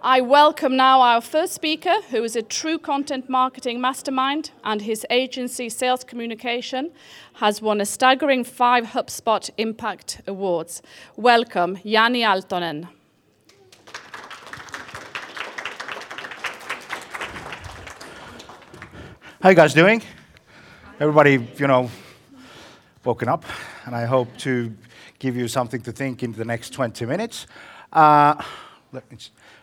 I welcome now our first speaker, who is a true content marketing mastermind, and his agency, Sales Communication, has won a staggering five HubSpot Impact Awards. Welcome, Jani Aaltonen. How you guys doing? Everybody, you know, woken up, and I hope to give you something to think in the next 20 minutes. Uh,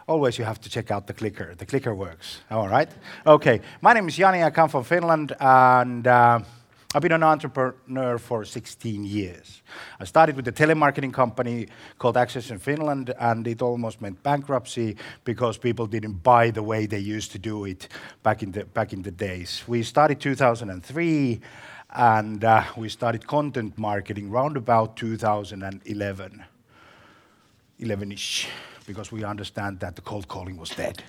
always you have to check out the clicker. The clicker works. All right. Okay. My name is Jani. I come from Finland, and uh, I've been an entrepreneur for 16 years. I started with a telemarketing company called Access in Finland, and it almost meant bankruptcy because people didn't buy the way they used to do it back in the back in the days. We started 2003 and uh, we started content marketing round about 2011 11ish because we understand that the cold calling was dead,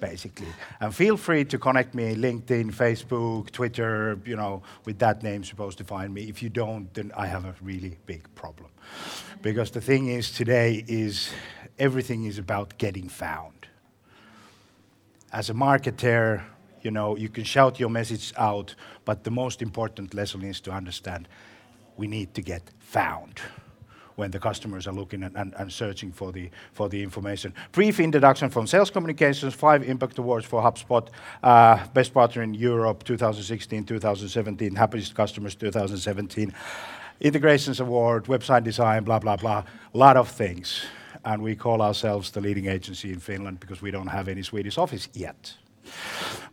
basically. And feel free to connect me LinkedIn, Facebook, Twitter, you know, with that name supposed to find me. If you don't, then I have a really big problem. Because the thing is today is everything is about getting found. As a marketer, you know, you can shout your message out, but the most important lesson is to understand we need to get found when the customers are looking and, and, and searching for the, for the information. Brief introduction from Sales Communications, five Impact Awards for HubSpot, uh, Best Partner in Europe 2016, 2017, Happiest Customers 2017, Integrations Award, Website Design, blah, blah, blah, a lot of things. And we call ourselves the leading agency in Finland because we don't have any Swedish office yet.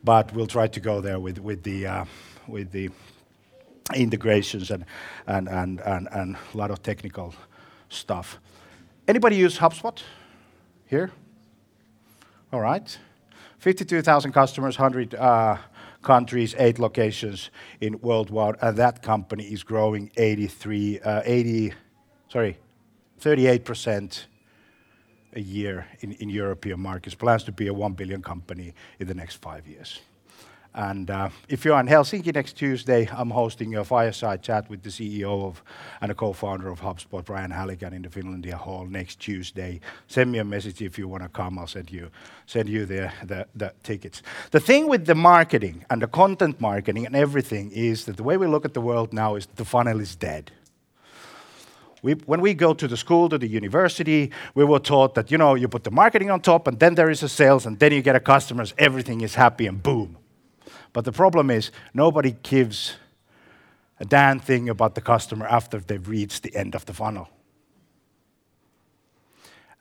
But we'll try to go there with, with the, uh, with the integrations and, and, and, and, and a lot of technical stuff. Anybody use HubSpot here? All right. 52,000 customers, 100 uh, countries, eight locations in worldwide, and that company is growing 83, uh, 80, sorry, 38% a year in, in European markets. Plans to be a 1 billion company in the next five years. And uh, if you're in Helsinki next Tuesday, I'm hosting a fireside chat with the CEO of and a co-founder of HubSpot, Brian Halligan, in the Finlandia Hall next Tuesday. Send me a message if you want to come. I'll send you send you the, the, the tickets. The thing with the marketing and the content marketing and everything is that the way we look at the world now is the funnel is dead. We, when we go to the school, to the university, we were taught that you know you put the marketing on top, and then there is a sales, and then you get a customers. Everything is happy, and boom, but the problem is, nobody gives a damn thing about the customer after they've reached the end of the funnel.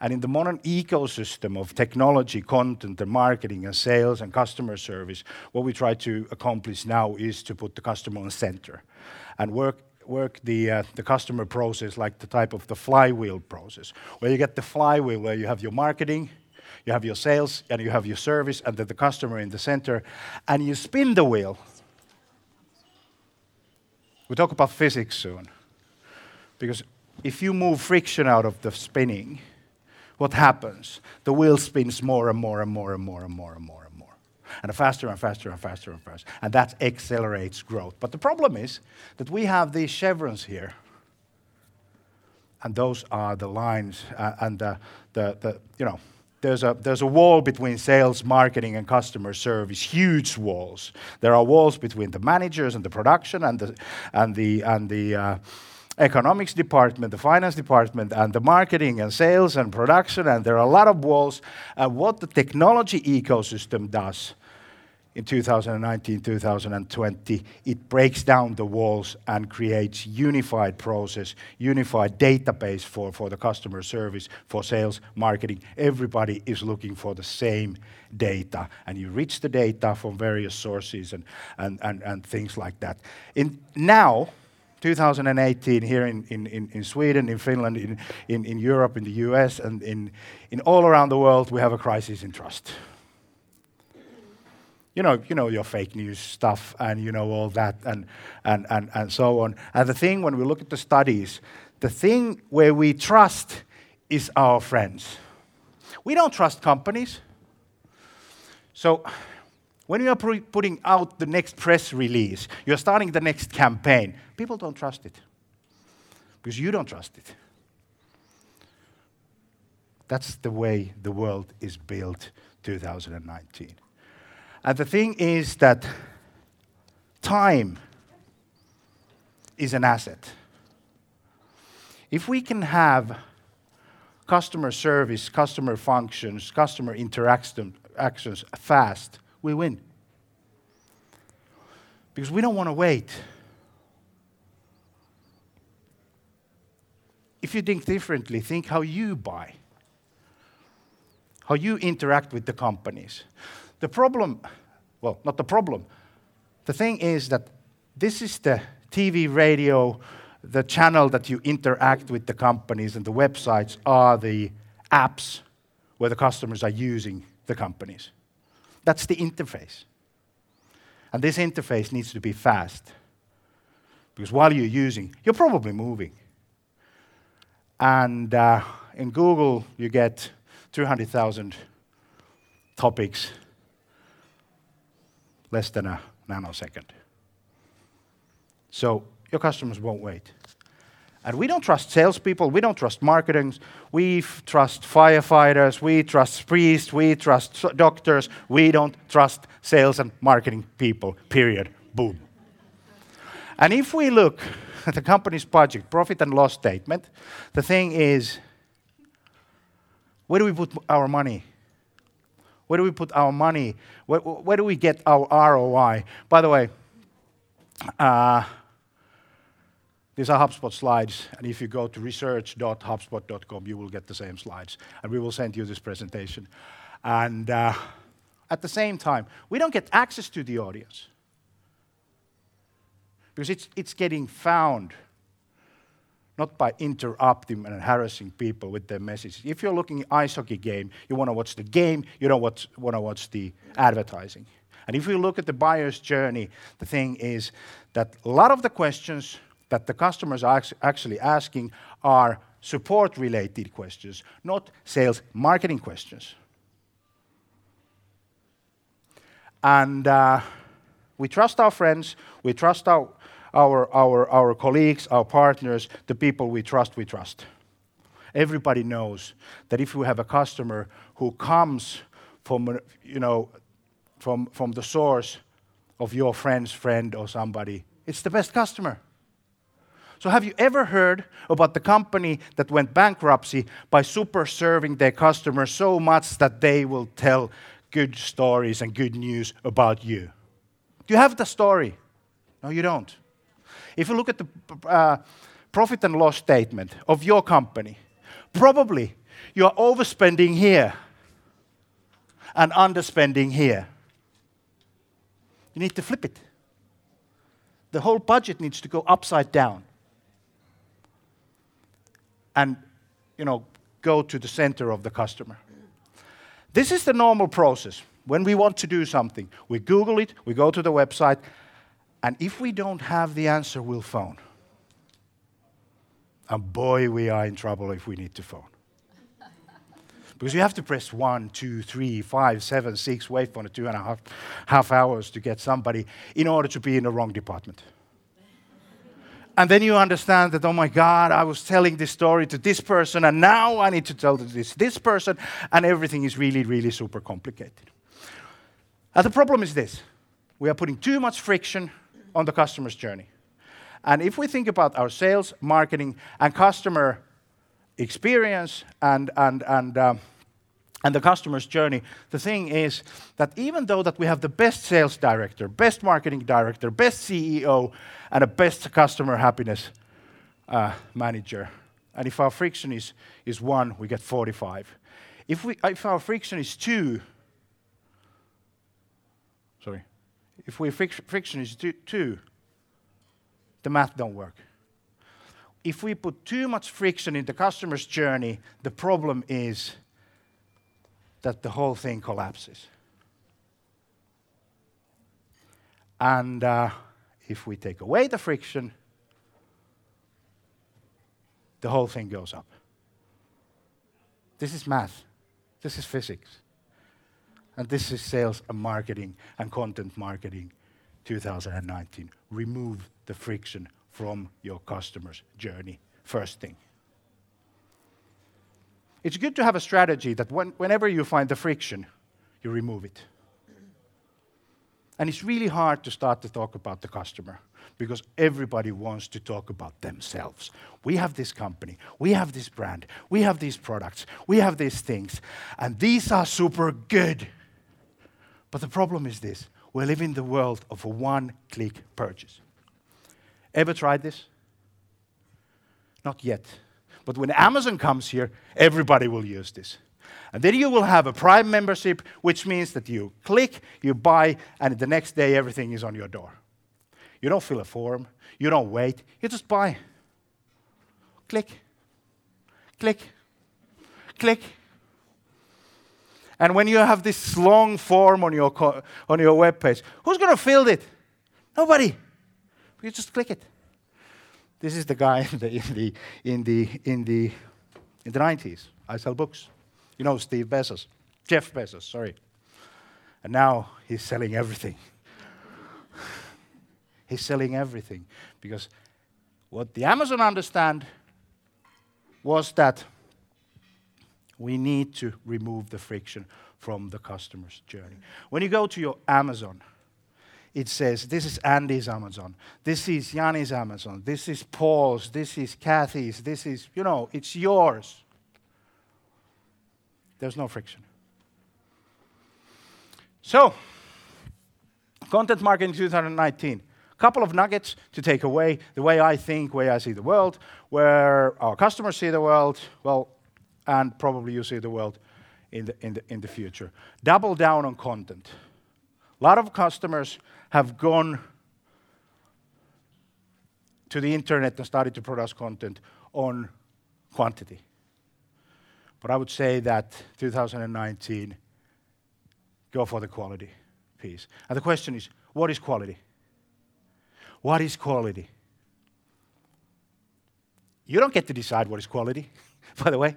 And in the modern ecosystem of technology, content, and marketing, and sales, and customer service, what we try to accomplish now is to put the customer on center and work, work the, uh, the customer process like the type of the flywheel process, where you get the flywheel, where you have your marketing, you have your sales and you have your service and then the customer in the center, and you spin the wheel. We talk about physics soon. Because if you move friction out of the spinning, what happens? The wheel spins more and more and more and more and more and more and more. and faster and faster and faster and faster. And that accelerates growth. But the problem is that we have these chevrons here, and those are the lines uh, and the, the, the, you know, there's a, there's a wall between sales, marketing, and customer service, huge walls. There are walls between the managers and the production and the, and the, and the uh, economics department, the finance department, and the marketing and sales and production, and there are a lot of walls. And what the technology ecosystem does in 2019, 2020, it breaks down the walls and creates unified process, unified database for, for the customer service, for sales, marketing. Everybody is looking for the same data, and you reach the data from various sources and, and, and, and things like that. In now, 2018 here in, in, in, Sweden, in Finland, in, in, in Europe, in the US, and in, in all around the world, we have a crisis in trust. You know, you know your fake news stuff and you know all that and, and, and, and so on. And the thing, when we look at the studies, the thing where we trust is our friends. We don't trust companies. So when you are putting out the next press release, you're starting the next campaign, people don't trust it because you don't trust it. That's the way the world is built 2019. And the thing is that time is an asset. If we can have customer service, customer functions, customer interactions fast, we win. Because we don't want to wait. If you think differently, think how you buy, how you interact with the companies. The problem, well, not the problem, the thing is that this is the TV, radio, the channel that you interact with the companies, and the websites are the apps where the customers are using the companies. That's the interface. And this interface needs to be fast. Because while you're using, you're probably moving. And uh, in Google, you get 200,000 topics less than a nanosecond. So your customers won't wait. And we don't trust salespeople, we don't trust marketing, we trust firefighters, we trust priests, we trust doctors, we don't trust sales and marketing people, period. Boom. And if we look at the company's budget, profit and loss statement, the thing is where do we put our money? Where do we put our money? Where, where do we get our ROI? By the way, uh, these are HubSpot slides, and if you go to research.hubspot.com, you will get the same slides, and we will send you this presentation. And uh, at the same time, we don't get access to the audience because it's, it's getting found not by interrupting and harassing people with their messages. If you're looking at ice hockey game, you want to watch the game, you don't want to watch the advertising. And if you look at the buyer's journey, the thing is that a lot of the questions that the customers are actually asking are support related questions, not sales marketing questions. And uh, we trust our friends, we trust our, our, our, our colleagues, our partners, the people we trust, we trust. Everybody knows that if you have a customer who comes from, you know, from, from the source of your friend's friend or somebody, it's the best customer. So, have you ever heard about the company that went bankruptcy by super serving their customers so much that they will tell good stories and good news about you? Do you have the story? No, you don't. If you look at the uh, profit and loss statement of your company, probably you are overspending here and underspending here. You need to flip it. The whole budget needs to go upside down and you know, go to the center of the customer. This is the normal process. When we want to do something, we Google it, we go to the website, and if we don't have the answer, we'll phone. And boy, we are in trouble if we need to phone. Because you have to press one, two, three, five, seven, six, wait for two and a half, half hours to get somebody in order to be in the wrong department. And then you understand that, oh my God, I was telling this story to this person, and now I need to tell this this person, and everything is really, really super complicated. And the problem is this we are putting too much friction on the customer's journey. And if we think about our sales, marketing, and customer experience and, and, and, um, and the customer's journey, the thing is that even though that we have the best sales director, best marketing director, best CEO, and a best customer happiness uh, manager, and if our friction is, is one, we get 45. If, we, if our friction is two, sorry, if we friction is two, two, the math don't work. If we put too much friction in the customer's journey, the problem is that the whole thing collapses. And uh, if we take away the friction, the whole thing goes up. This is math. This is physics. And this is sales and marketing and content marketing 2019. Remove the friction from your customer's journey, first thing. It's good to have a strategy that when, whenever you find the friction, you remove it. And it's really hard to start to talk about the customer because everybody wants to talk about themselves. We have this company, we have this brand, we have these products, we have these things, and these are super good. But the problem is this we live in the world of a one click purchase. Ever tried this? Not yet. But when Amazon comes here, everybody will use this. And then you will have a Prime membership, which means that you click, you buy, and the next day everything is on your door. You don't fill a form, you don't wait, you just buy. Click, click, click. And when you have this long form on your, on your web page, who's going to fill it? Nobody. You just click it. This is the guy in the, in the, in the, in the, in the 90s. I sell books. You know Steve Bezos, Jeff Bezos, sorry. And now he's selling everything. he's selling everything because what the Amazon understand was that we need to remove the friction from the customer's journey. When you go to your Amazon, it says, This is Andy's Amazon. This is Jani's Amazon. This is Paul's. This is Kathy's. This is, you know, it's yours. There's no friction. So, content marketing 2019. A couple of nuggets to take away the way I think, the way I see the world, where our customers see the world, well, and probably you see the world in the, in the, in the future. Double down on content. A lot of customers have gone to the internet and started to produce content on quantity. But I would say that 2019, go for the quality piece. And the question is, what is quality? What is quality? You don't get to decide what is quality, by the way.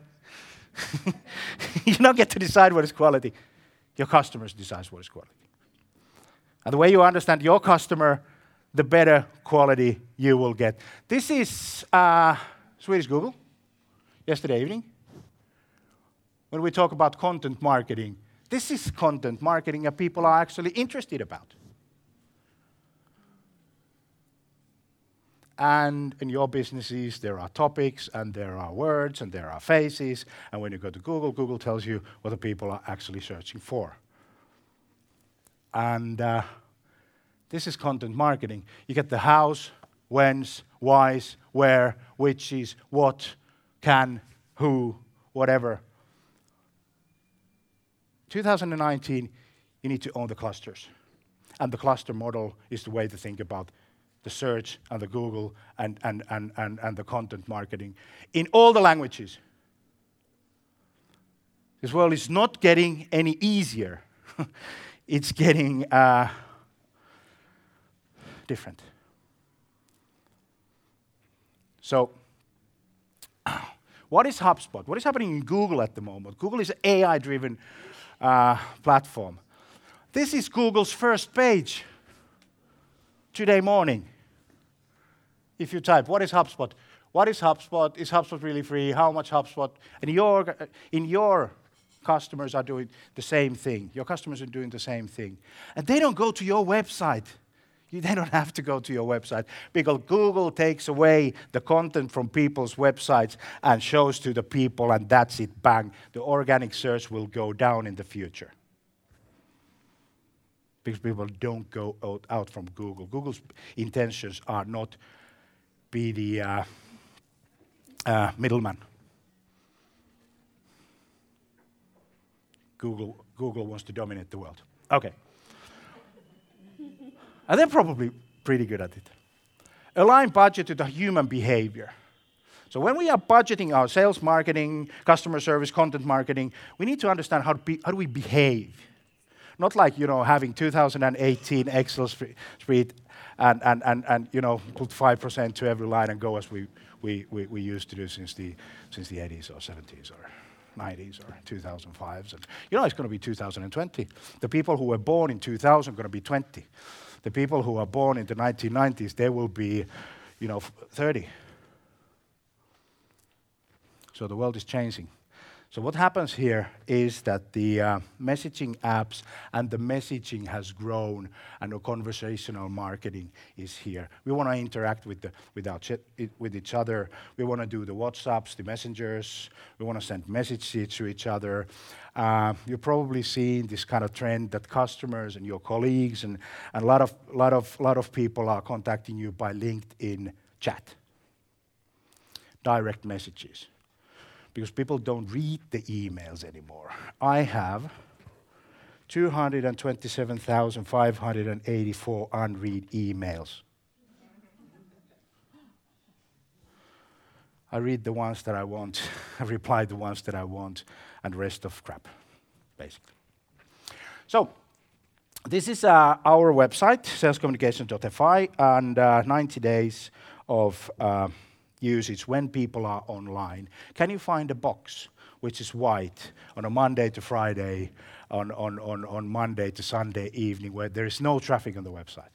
you don't get to decide what is quality. Your customers decide what is quality. And the way you understand your customer, the better quality you will get. This is uh, Swedish Google yesterday evening. When we talk about content marketing, this is content marketing that people are actually interested about. And in your businesses, there are topics and there are words and there are faces. And when you go to Google, Google tells you what the people are actually searching for. And uh, this is content marketing. You get the hows, whens, whys, where, which is, what, can, who, whatever. 2019, you need to own the clusters. And the cluster model is the way to think about the search and the Google and, and, and, and, and the content marketing in all the languages. This world is not getting any easier. it's getting uh, different. So, What is HubSpot? What is happening in Google at the moment? Google is an AI driven uh, platform. This is Google's first page today morning. If you type, what is HubSpot? What is HubSpot? Is HubSpot really free? How much HubSpot? And your, in your customers are doing the same thing. Your customers are doing the same thing. And they don't go to your website. You, they don't have to go to your website because Google takes away the content from people's websites and shows to the people, and that's it, bang. The organic search will go down in the future. Because people don't go out, out from Google. Google's intentions are not be the uh, uh, middleman. Google, Google wants to dominate the world. Okay. and they're probably pretty good at it. Align budget to the human behavior. So when we are budgeting our sales marketing, customer service, content marketing, we need to understand how, be, how do we behave. Not like, you know, having 2018 Excel spreadsheet and, and, and, and you know, put 5% to every line and go as we, we, we, we used to do since the, since the 80s or 70s or 90s or 2005s. And you know, it's going to be 2020. The people who were born in 2000 are going to be 20. The people who are born in the 1990s, they will be, you know, 30. So the world is changing. So what happens here is that the uh, messaging apps and the messaging has grown and the conversational marketing is here. We want to interact with, the, with, our with each other. We want to do the WhatsApps, the messengers. We want to send messages to each other. Uh, you're probably seeing this kind of trend that customers and your colleagues and, and a lot of, lot, of, lot of people are contacting you by LinkedIn chat, direct messages because people don't read the emails anymore. I have 227,584 unread emails. I read the ones that I want, I reply the ones that I want, and rest of crap, basically. So, this is uh, our website, salescommunication.fi, and uh, 90 days of uh, usage when people are online. Can you find a box which is white on a Monday to Friday, on, on, on, on Monday to Sunday evening, where there is no traffic on the website?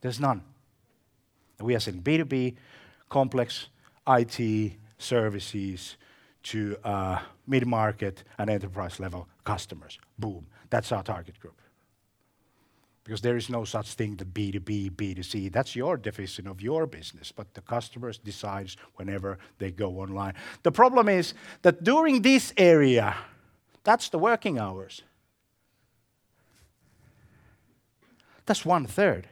There's none. We are selling B2B, complex IT services to uh, mid market and enterprise level customers. Boom. That's our target group because there is no such thing that B2B, B2C. That's your definition of your business, but the customers decides whenever they go online. The problem is that during this area, that's the working hours. That's one third.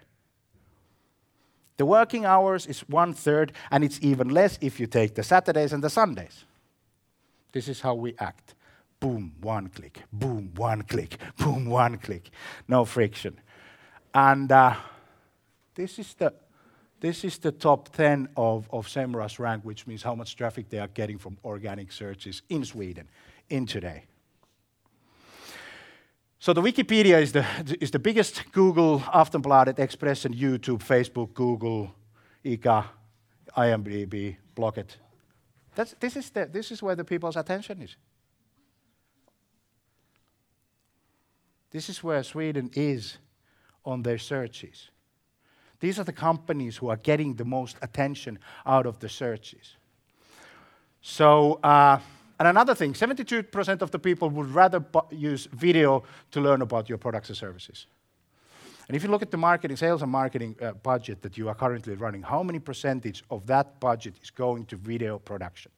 The working hours is one third, and it's even less if you take the Saturdays and the Sundays. This is how we act. Boom, one click. Boom, one click. Boom, one click. No friction. And uh, this is the this is the top 10 of, of SEMrush rank, which means how much traffic they are getting from organic searches in Sweden in today. So the Wikipedia is the, is the biggest Google, Aftonbladet, Expressen, YouTube, Facebook, Google, ICA, IMDb, Blocket. That's, this, is the, this is where the people's attention is. This is where Sweden is on their searches. These are the companies who are getting the most attention out of the searches. So, uh, and another thing 72% of the people would rather use video to learn about your products and services. And if you look at the marketing, sales and marketing uh, budget that you are currently running, how many percentage of that budget is going to video production?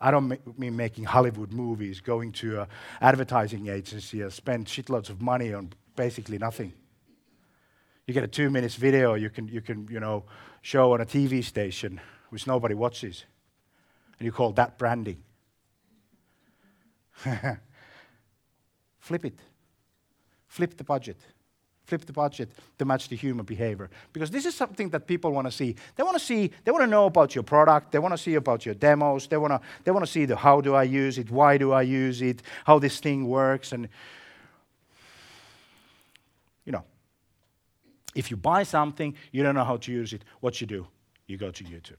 I don't mean making Hollywood movies, going to an advertising agency and spend shitloads of money on basically nothing. You get a two minutes video you can, you can you know, show on a TV station which nobody watches. And you call that branding. Flip it. Flip the budget. Flip the budget to match the human behavior. Because this is something that people want to see. They want to see, they want to know about your product, they want to see about your demos, they want to, they want to see the how do I use it, why do I use it, how this thing works. And you know, if you buy something, you don't know how to use it, what you do? You go to YouTube.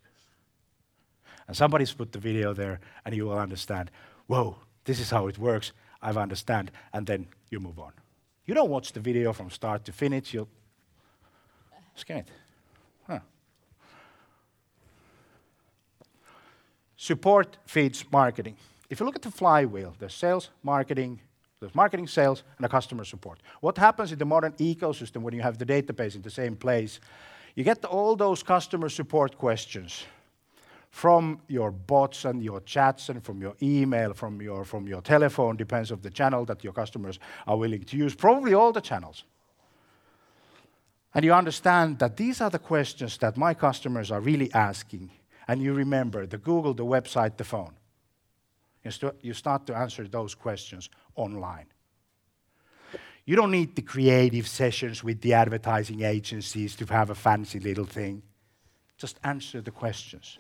And somebody's put the video there, and you will understand, whoa, this is how it works. I understand. And then you move on. You don't watch the video from start to finish. You'll scan it. Huh. Support feeds marketing. If you look at the flywheel, there's sales, marketing, there's marketing, sales, and a customer support. What happens in the modern ecosystem when you have the database in the same place? You get all those customer support questions from your bots and your chats and from your email, from your, from your telephone, depends of the channel that your customers are willing to use, probably all the channels. And you understand that these are the questions that my customers are really asking. And you remember the Google, the website, the phone. You, st- you start to answer those questions online. You don't need the creative sessions with the advertising agencies to have a fancy little thing. Just answer the questions.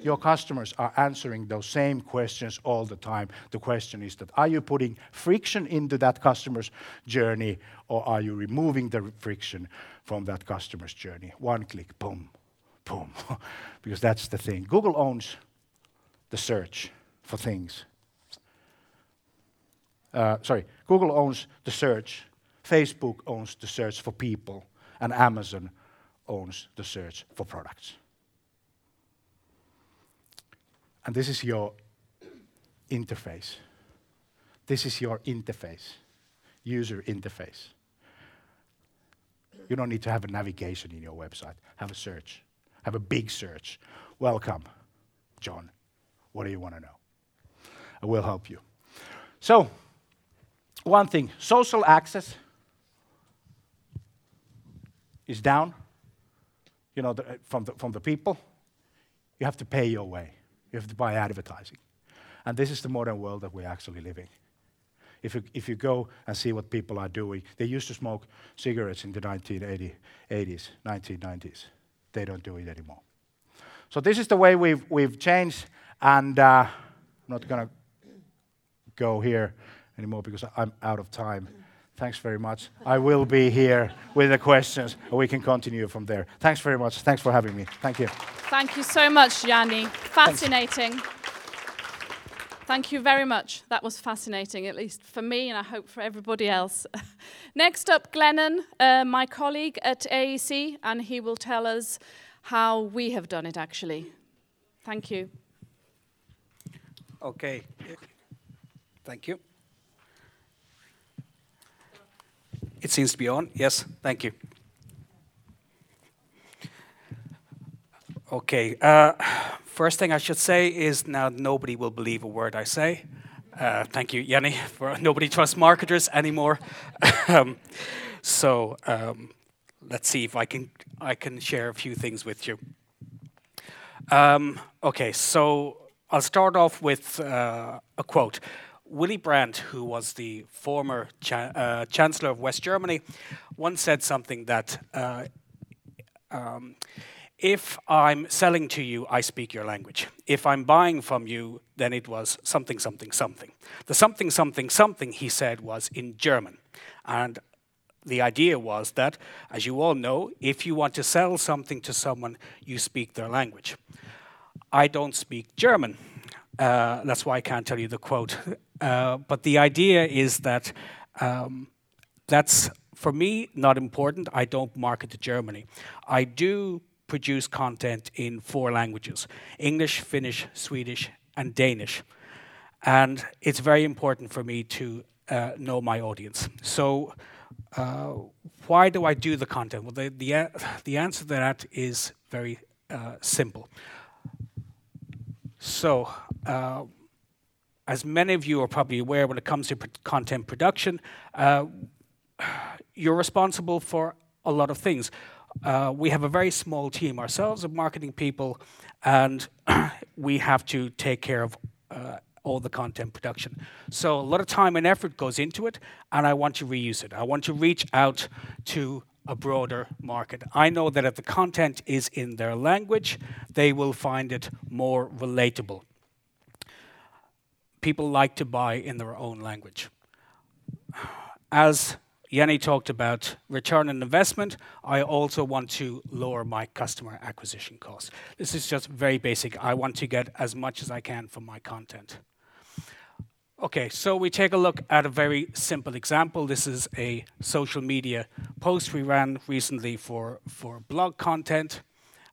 Your customers are answering those same questions all the time. The question is that are you putting friction into that customer's journey or are you removing the friction from that customer's journey? One click, boom, boom. because that's the thing. Google owns the search for things. Uh, sorry, Google owns the search, Facebook owns the search for people, and Amazon owns the search for products. And this is your interface. This is your interface, user interface. You don't need to have a navigation in your website. Have a search. Have a big search. Welcome, John. What do you want to know? I will help you. So, one thing social access is down, you know, the, from, the, from the people. You have to pay your way, you have to buy advertising. And this is the modern world that we're actually living. If you, if you go and see what people are doing, they used to smoke cigarettes in the 1980s, 1990s. They don't do it anymore. So this is the way we've, we've changed, and uh, I'm not going to go here anymore because I'm out of time. Thanks very much. I will be here with the questions, and we can continue from there. Thanks very much. Thanks for having me. Thank you. Thank you so much, Jani. Fascinating. Thanks. Thank you very much. That was fascinating, at least for me, and I hope for everybody else. Next up, Glennon, uh, my colleague at AEC, and he will tell us how we have done it actually. Thank you. Okay. Thank you. It seems to be on. Yes, thank you. Okay. Uh, first thing I should say is now nobody will believe a word I say. Uh, thank you, Jani, for nobody trusts marketers anymore. um, so um, let's see if I can I can share a few things with you. Um, okay, so I'll start off with uh, a quote. Willy Brandt, who was the former cha- uh, Chancellor of West Germany, once said something that uh, um, if I'm selling to you, I speak your language. If I'm buying from you, then it was something, something, something. The something, something, something, he said, was in German. And the idea was that, as you all know, if you want to sell something to someone, you speak their language. I don't speak German. Uh, that's why I can't tell you the quote. Uh, but the idea is that um, that's, for me, not important. I don't market to Germany. I do produce content in four languages English, Finnish, Swedish, and Danish. And it's very important for me to uh, know my audience. So, uh, why do I do the content? Well, the, the, the answer to that is very uh, simple. So, uh, as many of you are probably aware, when it comes to content production, uh, you're responsible for a lot of things. Uh, we have a very small team ourselves of marketing people, and we have to take care of uh, all the content production. So a lot of time and effort goes into it, and I want to reuse it. I want to reach out to a broader market. I know that if the content is in their language, they will find it more relatable. People like to buy in their own language. As Jenny talked about return on investment. I also want to lower my customer acquisition costs. This is just very basic. I want to get as much as I can from my content. Okay, so we take a look at a very simple example. This is a social media post we ran recently for, for blog content.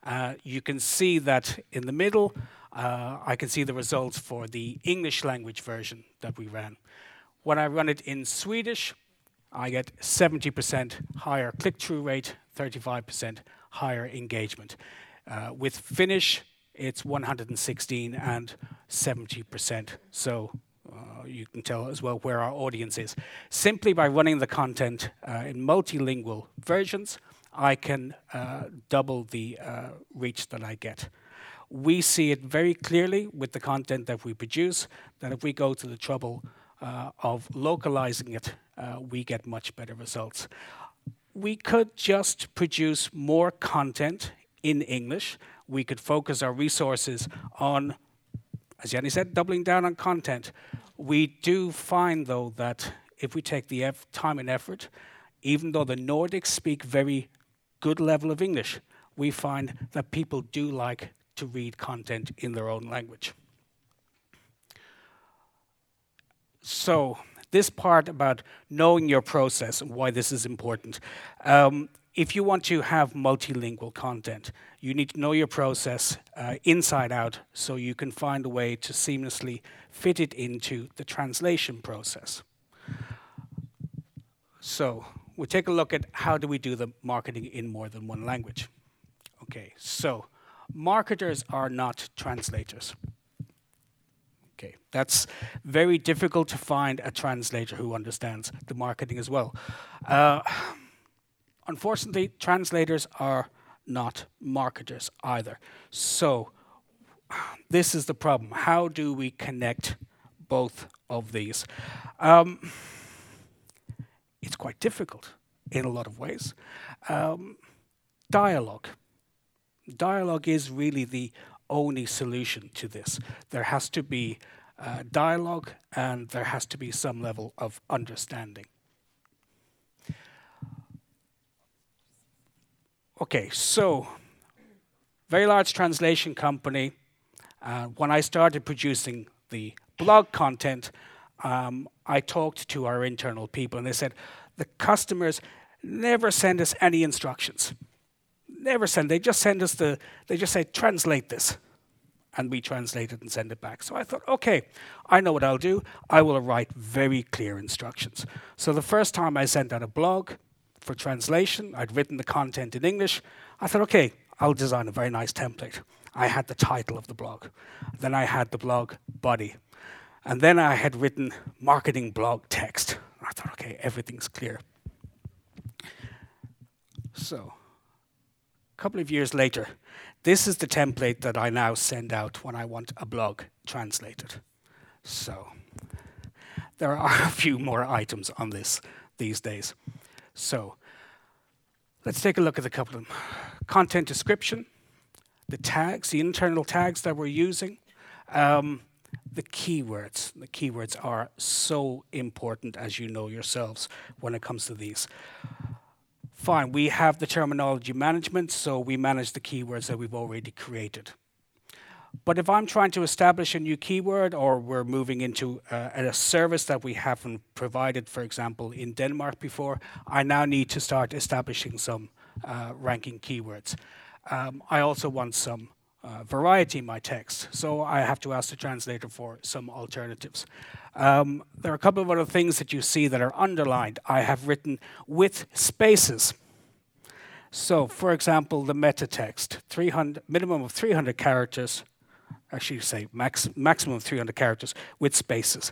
Uh, you can see that in the middle, uh, I can see the results for the English language version that we ran. When I run it in Swedish, I get 70% higher click-through rate, 35% higher engagement. Uh, with Finnish, it's 116 and 70%. So uh, you can tell as well where our audience is. Simply by running the content uh, in multilingual versions, I can uh, double the uh, reach that I get. We see it very clearly with the content that we produce that if we go to the trouble uh, of localizing it, uh, we get much better results. We could just produce more content in English. We could focus our resources on, as Jenny said, doubling down on content. We do find, though, that if we take the time and effort, even though the Nordics speak very good level of English, we find that people do like to read content in their own language. So, this part about knowing your process and why this is important. Um, if you want to have multilingual content, you need to know your process uh, inside out so you can find a way to seamlessly fit it into the translation process. So, we'll take a look at how do we do the marketing in more than one language. Okay, so marketers are not translators. Okay, that's very difficult to find a translator who understands the marketing as well. Uh, unfortunately, translators are not marketers either. So, this is the problem. How do we connect both of these? Um, it's quite difficult in a lot of ways. Um, dialogue. Dialogue is really the only solution to this. There has to be uh, dialogue and there has to be some level of understanding. Okay, so very large translation company. Uh, when I started producing the blog content, um, I talked to our internal people and they said the customers never send us any instructions never send. They just send us the. They just say translate this, and we translate it and send it back. So I thought, okay, I know what I'll do. I will write very clear instructions. So the first time I sent out a blog for translation, I'd written the content in English. I thought, okay, I'll design a very nice template. I had the title of the blog. Then I had the blog body. And then I had written marketing blog text. I thought, okay, everything's clear. So a couple of years later, this is the template that I now send out when I want a blog translated. So there are a few more items on this these days. So let's take a look at a couple of them. Content description, the tags, the internal tags that we're using, um, the keywords. The keywords are so important, as you know yourselves, when it comes to these. Fine, we have the terminology management, so we manage the keywords that we've already created. But if I'm trying to establish a new keyword or we're moving into uh, a service that we haven't provided, for example, in Denmark before, I now need to start establishing some uh, ranking keywords. Um, I also want some uh, variety in my text, so I have to ask the translator for some alternatives. Um, there are a couple of other things that you see that are underlined. I have written with spaces. So, for example, the meta text, minimum of 300 characters, actually say max, maximum of 300 characters with spaces.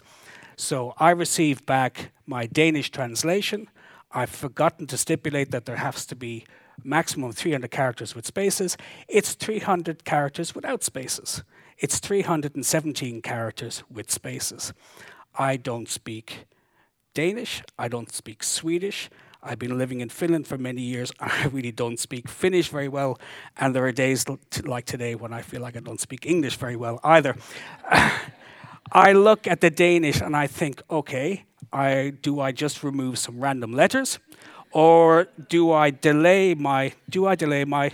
So I receive back my Danish translation. I've forgotten to stipulate that there has to be maximum 300 characters with spaces. It's 300 characters without spaces. It's 317 characters with spaces. I don't speak Danish. I don't speak Swedish. I've been living in Finland for many years. I really don't speak Finnish very well. And there are days like today when I feel like I don't speak English very well either. I look at the Danish and I think, okay, I do I just remove some random letters, or do I delay my do I delay my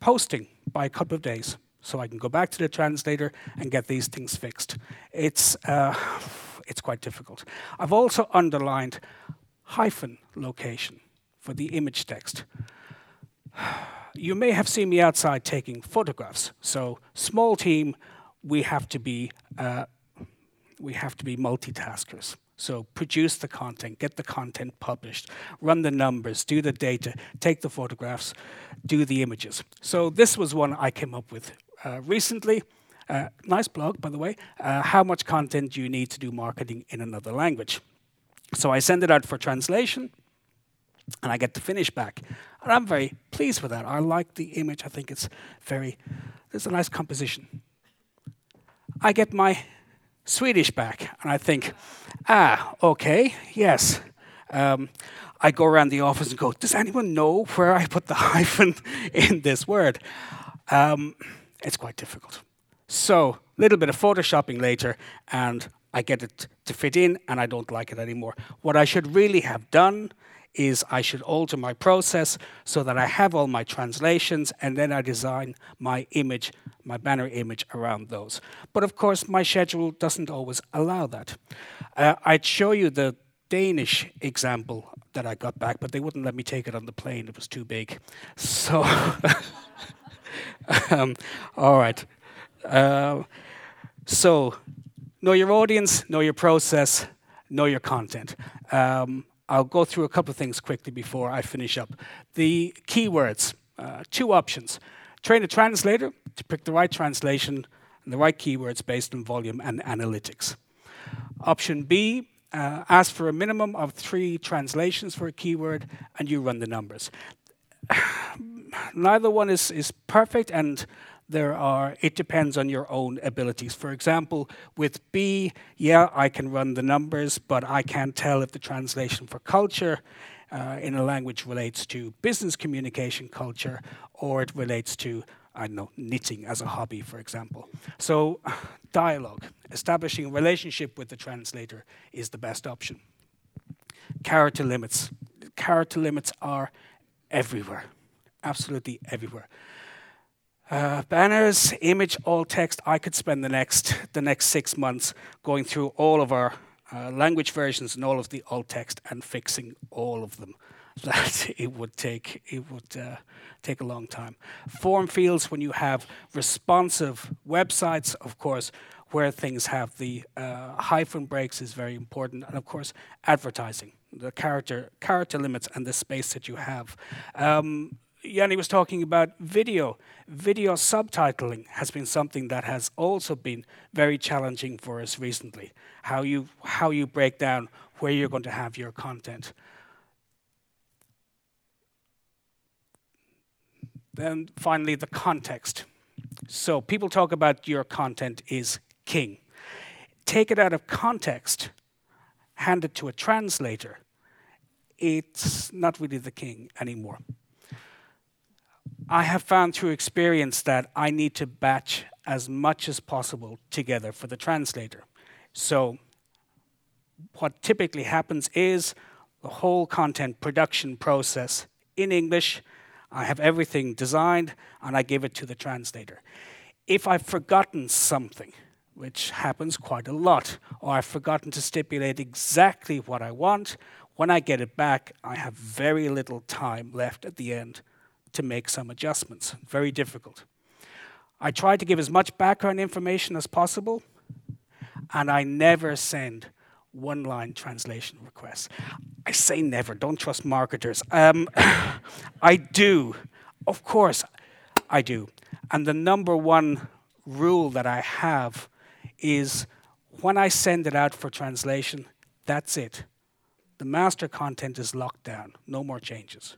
posting by a couple of days so I can go back to the translator and get these things fixed? It's uh, it's quite difficult. I've also underlined hyphen location for the image text. You may have seen me outside taking photographs. So small team, we have to be uh, we have to be multitaskers. So produce the content, get the content published, run the numbers, do the data, take the photographs, do the images. So this was one I came up with uh, recently. Uh, nice blog, by the way. Uh, how much content do you need to do marketing in another language? So I send it out for translation, and I get the Finnish back. And I'm very pleased with that. I like the image. I think it's very, there's a nice composition. I get my Swedish back, and I think, ah, okay, yes. Um, I go around the office and go, does anyone know where I put the hyphen in this word? Um, it's quite difficult. So, a little bit of photoshopping later, and I get it to fit in, and I don't like it anymore. What I should really have done is I should alter my process so that I have all my translations and then I design my image, my banner image around those. But of course, my schedule doesn't always allow that. Uh, I'd show you the Danish example that I got back, but they wouldn't let me take it on the plane. It was too big. So, um, all right. Uh, so, know your audience, know your process, know your content. Um, I'll go through a couple of things quickly before I finish up. The keywords, uh, two options. Train a translator to pick the right translation and the right keywords based on volume and analytics. Option B, uh, ask for a minimum of three translations for a keyword and you run the numbers. Neither one is, is perfect and there are, it depends on your own abilities. For example, with B, yeah, I can run the numbers, but I can't tell if the translation for culture uh, in a language relates to business communication culture or it relates to, I don't know, knitting as a hobby, for example. So, dialogue, establishing a relationship with the translator is the best option. Character limits. Character limits are everywhere, absolutely everywhere. Uh, banners, image, alt text. I could spend the next the next six months going through all of our uh, language versions and all of the alt text and fixing all of them. That it would take it would uh, take a long time. Form fields when you have responsive websites, of course, where things have the uh, hyphen breaks is very important, and of course, advertising the character character limits and the space that you have. Um, Jani was talking about video. Video subtitling has been something that has also been very challenging for us recently. How you how you break down where you're going to have your content. Then finally the context. So people talk about your content is king. Take it out of context, hand it to a translator. It's not really the king anymore. I have found through experience that I need to batch as much as possible together for the translator. So, what typically happens is the whole content production process in English, I have everything designed and I give it to the translator. If I've forgotten something, which happens quite a lot, or I've forgotten to stipulate exactly what I want, when I get it back, I have very little time left at the end to make some adjustments. Very difficult. I try to give as much background information as possible, and I never send one line translation requests. I say never, don't trust marketers. Um, I do, of course, I do. And the number one rule that I have is when I send it out for translation, that's it. The master content is locked down, no more changes.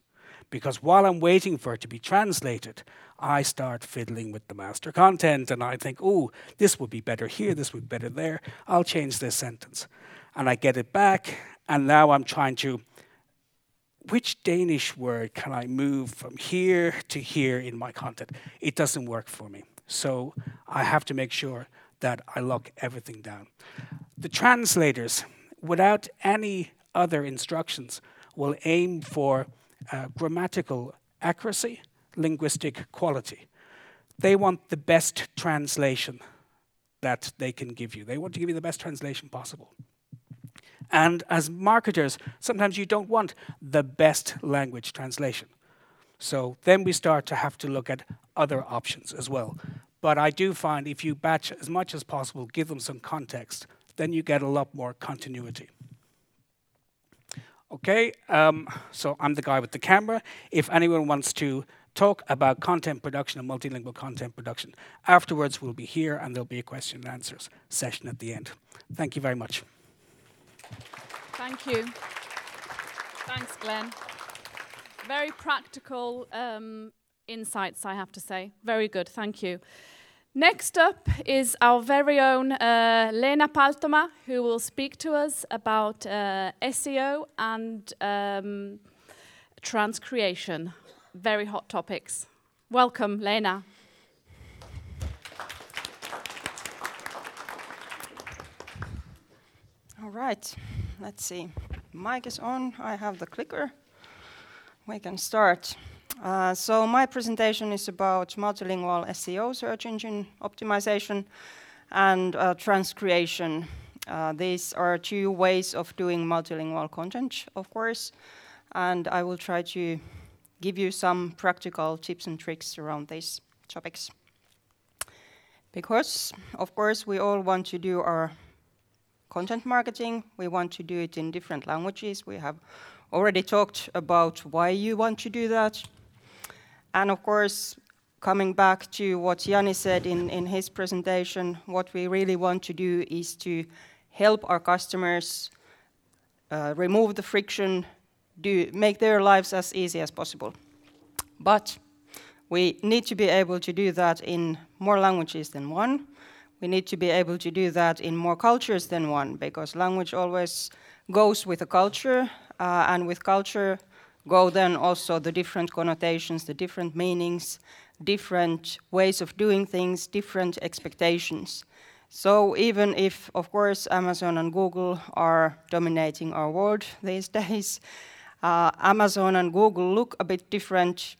Because while I'm waiting for it to be translated, I start fiddling with the master content and I think, oh, this would be better here, this would be better there. I'll change this sentence. And I get it back, and now I'm trying to which Danish word can I move from here to here in my content? It doesn't work for me. So I have to make sure that I lock everything down. The translators, without any other instructions, will aim for uh, grammatical accuracy, linguistic quality. They want the best translation that they can give you. They want to give you the best translation possible. And as marketers, sometimes you don't want the best language translation. So then we start to have to look at other options as well. But I do find if you batch as much as possible, give them some context, then you get a lot more continuity. Okay, um, so I'm the guy with the camera. If anyone wants to talk about content production and multilingual content production, afterwards we'll be here and there'll be a question and answers session at the end. Thank you very much. Thank you. Thanks, Glenn. Very practical um, insights, I have to say. Very good, thank you. Next up is our very own uh, Lena Paltoma, who will speak to us about uh, SEO and um, transcreation. Very hot topics. Welcome, Lena. All right, let's see. Mic is on. I have the clicker. We can start. Uh, so my presentation is about multilingual SEO, search engine optimization, and uh, transcreation. Uh, these are two ways of doing multilingual content, of course, and I will try to give you some practical tips and tricks around these topics. Because, of course, we all want to do our content marketing, we want to do it in different languages. We have already talked about why you want to do that, and of course, coming back to what Jani said in, in his presentation, what we really want to do is to help our customers uh, remove the friction, do, make their lives as easy as possible. But we need to be able to do that in more languages than one. We need to be able to do that in more cultures than one, because language always goes with a culture, uh, and with culture, go then also the different connotations, the different meanings, different ways of doing things, different expectations. So even if, of course, Amazon and Google are dominating our world these days, uh, Amazon and Google look a bit different.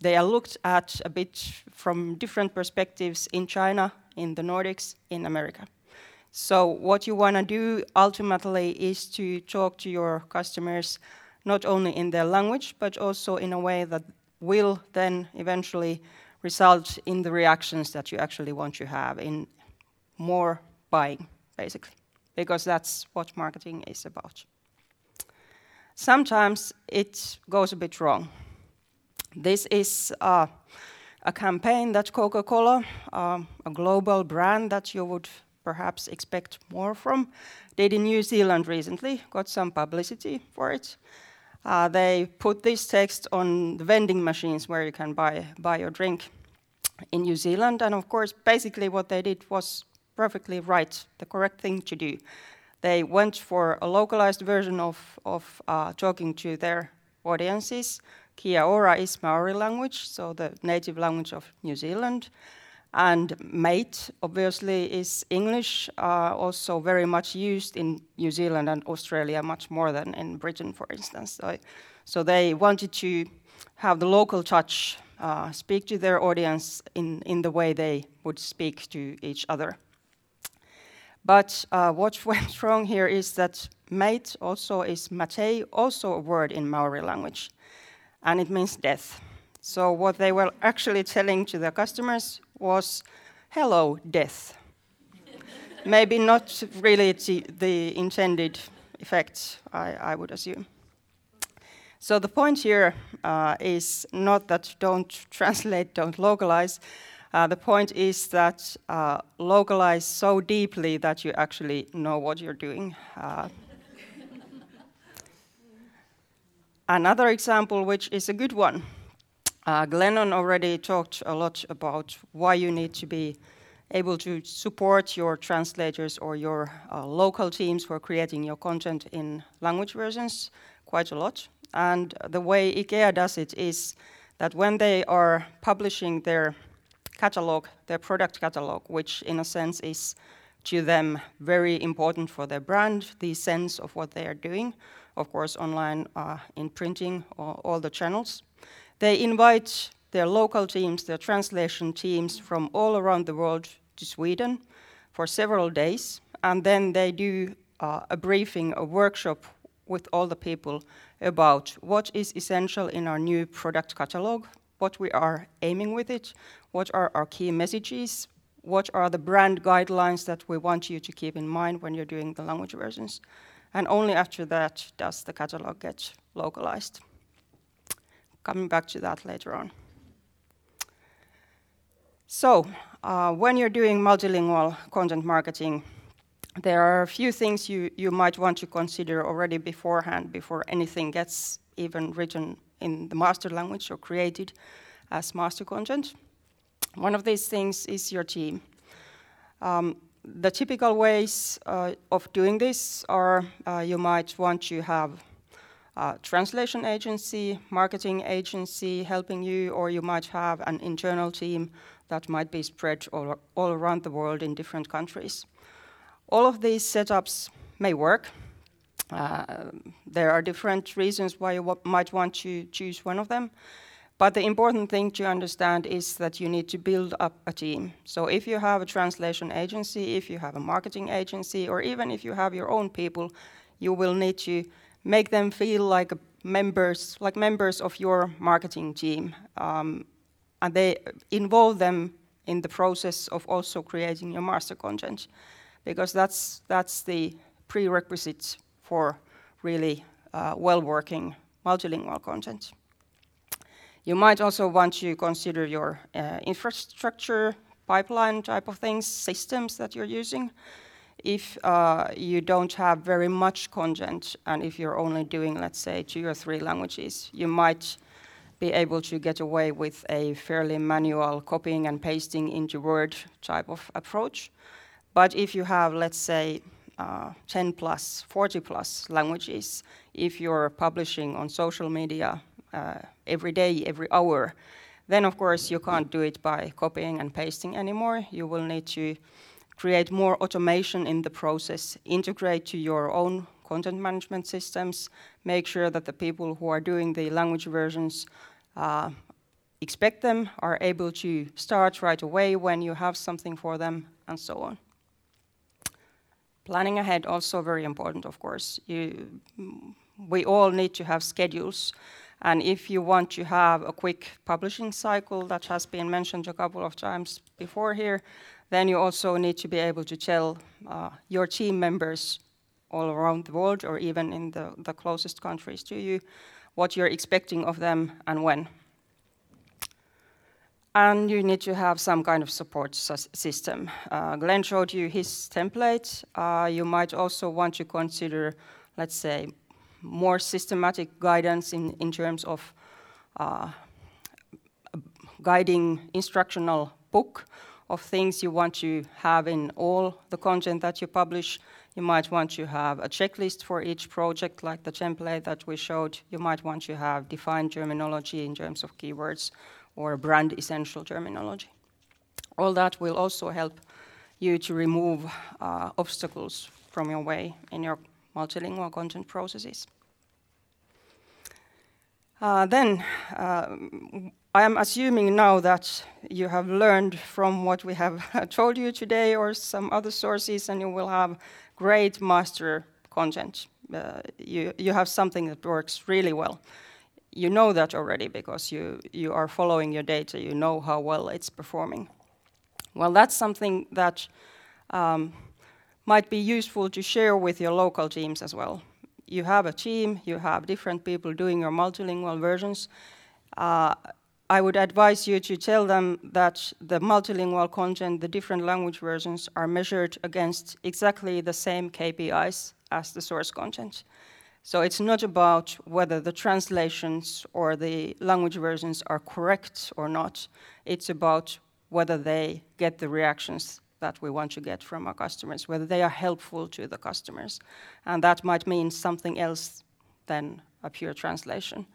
They are looked at a bit from different perspectives in China, in the Nordics, in America. So what you want to do ultimately is to talk to your customers not only in their language, but also in a way that will then eventually result in the reactions that you actually want to have in more buying, basically, because that's what marketing is about. Sometimes it goes a bit wrong. This is uh, a campaign that Coca Cola, uh, a global brand that you would perhaps expect more from, did in New Zealand recently, got some publicity for it. Uh, they put this text on the vending machines where you can buy, buy your drink in New Zealand. And of course, basically, what they did was perfectly right, the correct thing to do. They went for a localized version of, of uh, talking to their audiences. Kia ora is Maori language, so the native language of New Zealand. And mate, obviously, is English, uh, also very much used in New Zealand and Australia, much more than in Britain, for instance. So, so they wanted to have the local touch, uh, speak to their audience in, in the way they would speak to each other. But uh, what went wrong here is that mate also is mate, also a word in Maori language, and it means death. So what they were actually telling to their customers was, hello, death. Maybe not really the intended effect, I, I, would assume. So the point here uh, is not that don't translate, don't localize. Uh, the point is that uh, localize so deeply that you actually know what you're doing. Uh, another example, which is a good one, uh, Glennon already talked a lot about why you need to be able to support your translators or your uh, local teams for creating your content in language versions quite a lot. And the way IKEA does it is that when they are publishing their catalog, their product catalog, which in a sense is to them very important for their brand, the sense of what they are doing, of course, online, uh, in printing, or all the channels. They invite their local teams, their translation teams from all around the world to Sweden for several days, and then they do uh, a briefing, a workshop with all the people about what is essential in our new product catalog, what we are aiming with it, what are our key messages, what are the brand guidelines that we want you to keep in mind when you're doing the language versions. And only after that does the catalog get localized. Coming back to that later on. So, uh, when you're doing multilingual content marketing, there are a few things you, you might want to consider already beforehand before anything gets even written in the master language or created as master content. One of these things is your team. Um, the typical ways uh, of doing this are uh, you might want to have a translation agency, marketing agency helping you, or you might have an internal team that might be spread all, all around the world in different countries. All of these setups may work. Uh, there are different reasons why you might want to choose one of them. But the important thing to understand is that you need to build up a team. So if you have a translation agency, if you have a marketing agency, or even if you have your own people, you will need to make them feel like members, like members of your marketing team. Um, and they involve them in the process of also creating your master content because that's, that's the prerequisite for really uh, well working multilingual content. You might also want to consider your uh, infrastructure, pipeline type of things, systems that you're using. If uh, you don't have very much content, and if you're only doing, let's say, two or three languages, you might be able to get away with a fairly manual copying and pasting into Word type of approach. But if you have, let's say, uh, 10 plus, 40 plus languages, if you're publishing on social media uh, every day, every hour, then of course you can't do it by copying and pasting anymore. You will need to create more automation in the process, integrate to your own content management systems, make sure that the people who are doing the language versions uh, expect them, are able to start right away when you have something for them, and so on. Planning ahead also very important, of course. You, we all need to have schedules. And if you want to have a quick publishing cycle that has been mentioned a couple of times before here, then you also need to be able to tell uh, your team members all around the world or even in the, the closest countries to you, what you're expecting of them and when. And you need to have some kind of support system. Uh, Glenn showed you his template. Uh, you might also want to consider, let's say, more systematic guidance in, in terms of uh, guiding instructional book of things you want to have in all the content that you publish you might want to have a checklist for each project, like the template that we showed. You might want to have defined terminology in terms of keywords or brand essential terminology. All that will also help you to remove uh, obstacles from your way in your multilingual content processes. Uh, then, uh, I am assuming now that you have learned from what we have told you today or some other sources, and you will have great master content. Uh, you, you have something that works really well. You know that already because you, you are following your data, you know how well it's performing. Well, that's something that um, might be useful to share with your local teams as well. You have a team, you have different people doing your multilingual versions. Uh, I would advise you to tell them that the multilingual content, the different language versions, are measured against exactly the same KPIs as the source content. So it's not about whether the translations or the language versions are correct or not. It's about whether they get the reactions that we want to get from our customers, whether they are helpful to the customers. And that might mean something else than a pure translation.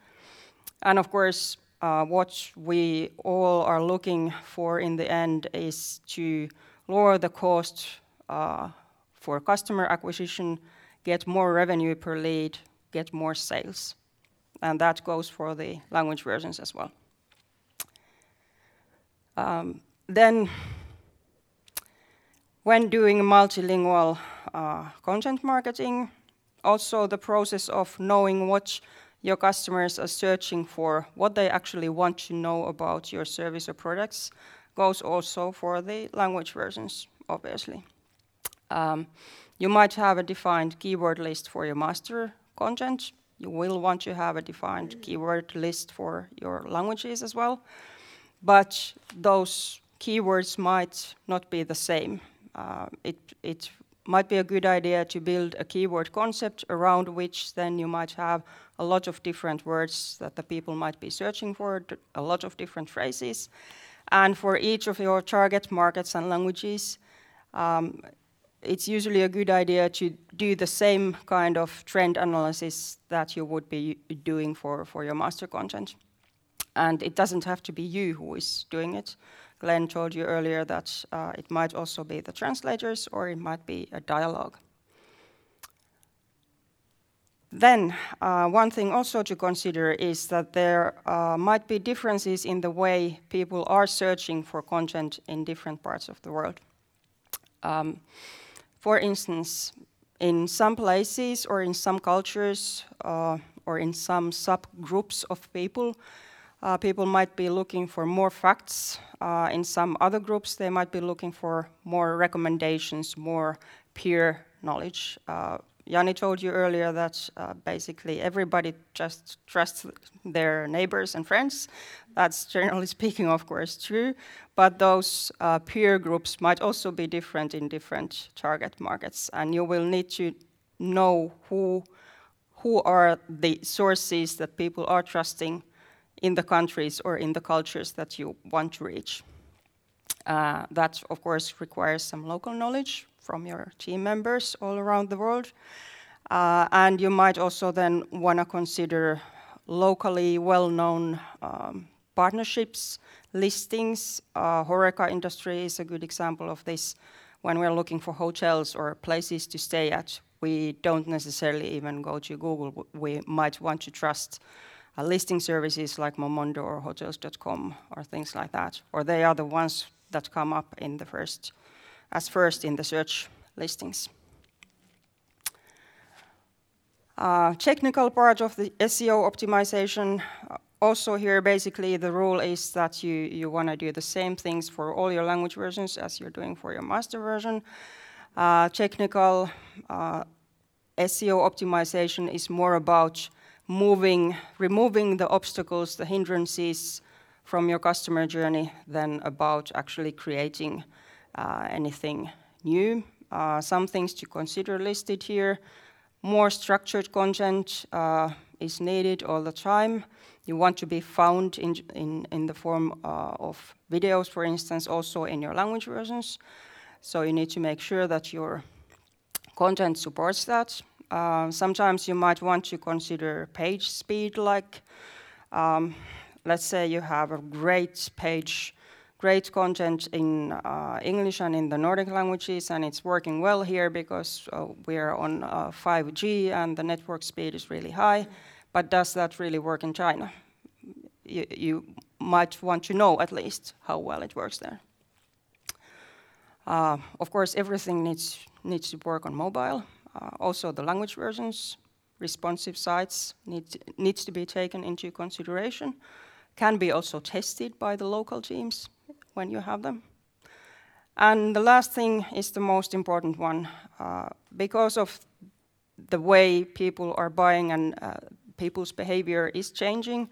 And of course, uh, what we all are looking for in the end is to lower the cost uh, for customer acquisition, get more revenue per lead, get more sales. And that goes for the language versions as well. Um, then, when doing multilingual uh, content marketing, also the process of knowing what your customers are searching for, what they actually want to know about your service or products, goes also for the language versions, obviously. Um, you might have a defined keyword list for your master content. You will want to have a defined keyword list for your languages as well. But those keywords might not be the same. Uh, it, it might be a good idea to build a keyword concept around which then you might have a lot of different words that the people might be searching for, a lot of different phrases. And for each of your target markets and languages, um, it's usually a good idea to do the same kind of trend analysis that you would be doing for, for your master content. And it doesn't have to be you who is doing it. Glenn told you earlier that uh, it might also be the translators or it might be a dialogue. Then, uh, one thing also to consider is that there uh, might be differences in the way people are searching for content in different parts of the world. Um, for instance, in some places or in some cultures uh, or in some subgroups of people, uh, people might be looking for more facts. Uh, in some other groups, they might be looking for more recommendations, more peer knowledge. Uh, Jani told you earlier that uh, basically everybody just trusts their neighbors and friends. That's generally speaking, of course, true. But those uh, peer groups might also be different in different target markets, and you will need to know who who are the sources that people are trusting in the countries or in the cultures that you want to reach. Uh, that, of course, requires some local knowledge from your team members all around the world. Uh, and you might also then want to consider locally well known um, partnerships, listings. Uh, Horeca industry is a good example of this. When we're looking for hotels or places to stay at, we don't necessarily even go to Google. We might want to trust listing services like Momondo or Hotels.com or things like that, or they are the ones that come up in the first, as first in the search listings. Uh, technical part of the SEO optimization. Uh, also here, basically, the rule is that you, you want to do the same things for all your language versions as you're doing for your master version. Uh, technical uh, SEO optimization is more about moving, removing the obstacles, the hindrances from your customer journey than about actually creating uh, anything new. Uh, some things to consider listed here. More structured content uh, is needed all the time. You want to be found in, in, in the form uh, of videos, for instance, also in your language versions. So you need to make sure that your content supports that. Uh, sometimes you might want to consider page speed, like um, let's say you have a great page, great content in uh, English and in the Nordic languages, and it's working well here because uh, we're on 5G uh, and the network speed is really high. But does that really work in China? You, you might want to know at least how well it works there. Uh, of course, everything needs needs to work on mobile. Uh, also, the language versions, responsive sites need, needs to be taken into consideration, can be also tested by the local teams when you have them. And the last thing is the most important one. Uh, because of the way people are buying and uh, people's behavior is changing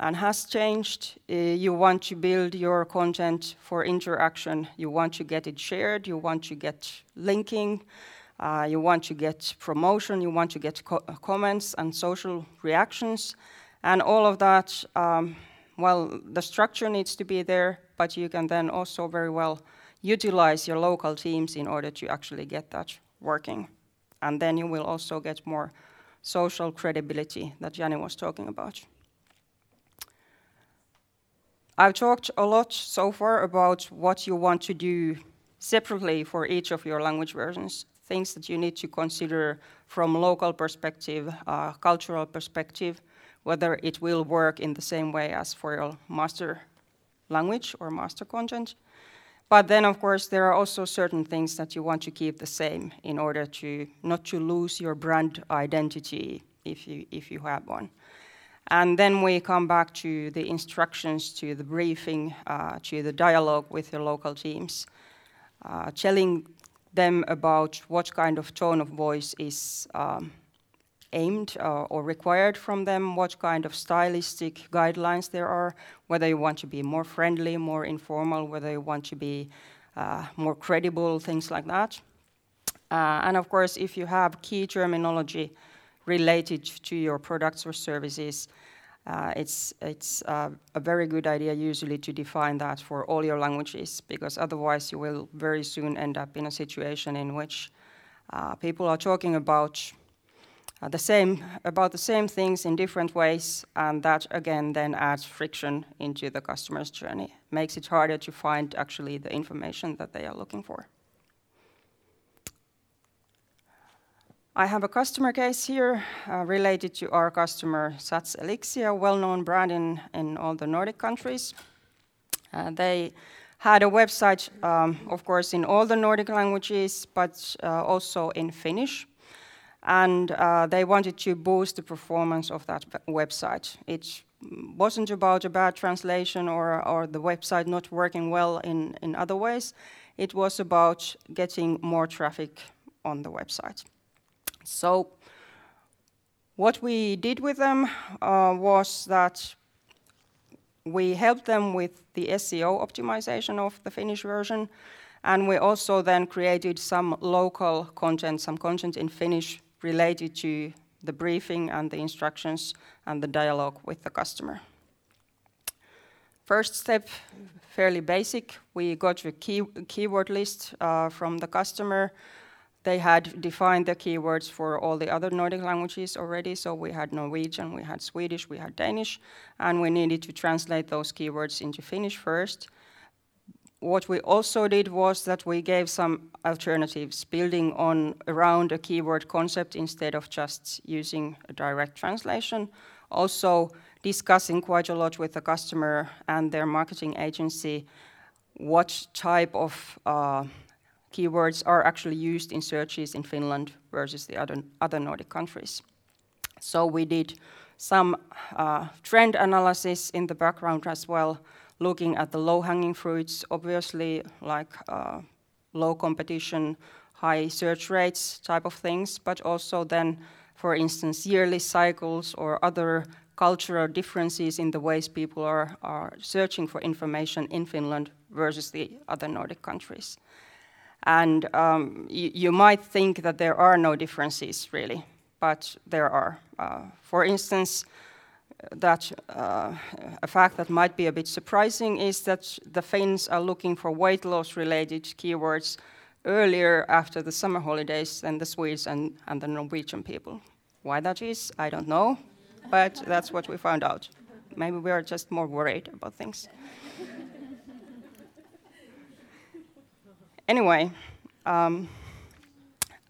and has changed, uh, you want to build your content for interaction. You want to get it shared, you want to get linking, uh, you want to get promotion, you want to get co comments and social reactions, and all of that. Um, well, the structure needs to be there, but you can then also very well utilize your local teams in order to actually get that working. And then you will also get more social credibility that Jani was talking about. I've talked a lot so far about what you want to do separately for each of your language versions. Things that you need to consider from local perspective, uh, cultural perspective, whether it will work in the same way as for your master language or master content. But then, of course, there are also certain things that you want to keep the same in order to not to lose your brand identity if you, if you have one. And then we come back to the instructions, to the briefing, uh, to the dialogue with your local teams, uh, telling them about what kind of tone of voice is um, aimed uh, or required from them, what kind of stylistic guidelines there are, whether you want to be more friendly, more informal, whether you want to be uh, more credible, things like that. Uh, and of course, if you have key terminology related to your products or services, it's, it's uh, a very good idea usually to define that for all your languages because otherwise you will very soon end up in a situation in which uh, people are talking about uh, the same about the same things in different ways and that again then adds friction into the customer's journey. Makes it harder to find actually the information that they are looking for I have a customer case here uh, related to our customer Sats Elixia, a well-known brand in, in all the Nordic countries. Uh, they had a website, um, of course, in all the Nordic languages, but uh, also in Finnish. And uh, they wanted to boost the performance of that website. It wasn't about a bad translation or, or the website not working well in, in other ways. It was about getting more traffic on the website. So what we did with them uh, was that we helped them with the SEO optimization of the Finnish version, and we also then created some local content, some content in Finnish related to the briefing and the instructions and the dialogue with the customer. First step, fairly basic. We got a key, keyword list uh, from the customer they had defined the keywords for all the other Nordic languages already, so we had Norwegian, we had Swedish, we had Danish, and we needed to translate those keywords into Finnish first. What we also did was that we gave some alternatives, building on around a keyword concept instead of just using a direct translation. Also, discussing quite a lot with the customer and their marketing agency what type of uh, keywords are actually used in searches in Finland versus the other, other Nordic countries. So we did some uh, trend analysis in the background as well, looking at the low-hanging fruits, obviously like uh, low competition, high search rates type of things, but also then, for instance, yearly cycles or other cultural differences in the ways people are, are searching for information in Finland versus the other Nordic countries. And um, you, you, might think that there are no differences really, but there are. Uh, for instance, that uh, a fact that might be a bit surprising is that the Finns are looking for weight loss related keywords earlier after the summer holidays than the Swedes and, and the Norwegian people. Why that is, I don't know, but that's what we found out. Maybe we are just more worried about things. Anyway, um,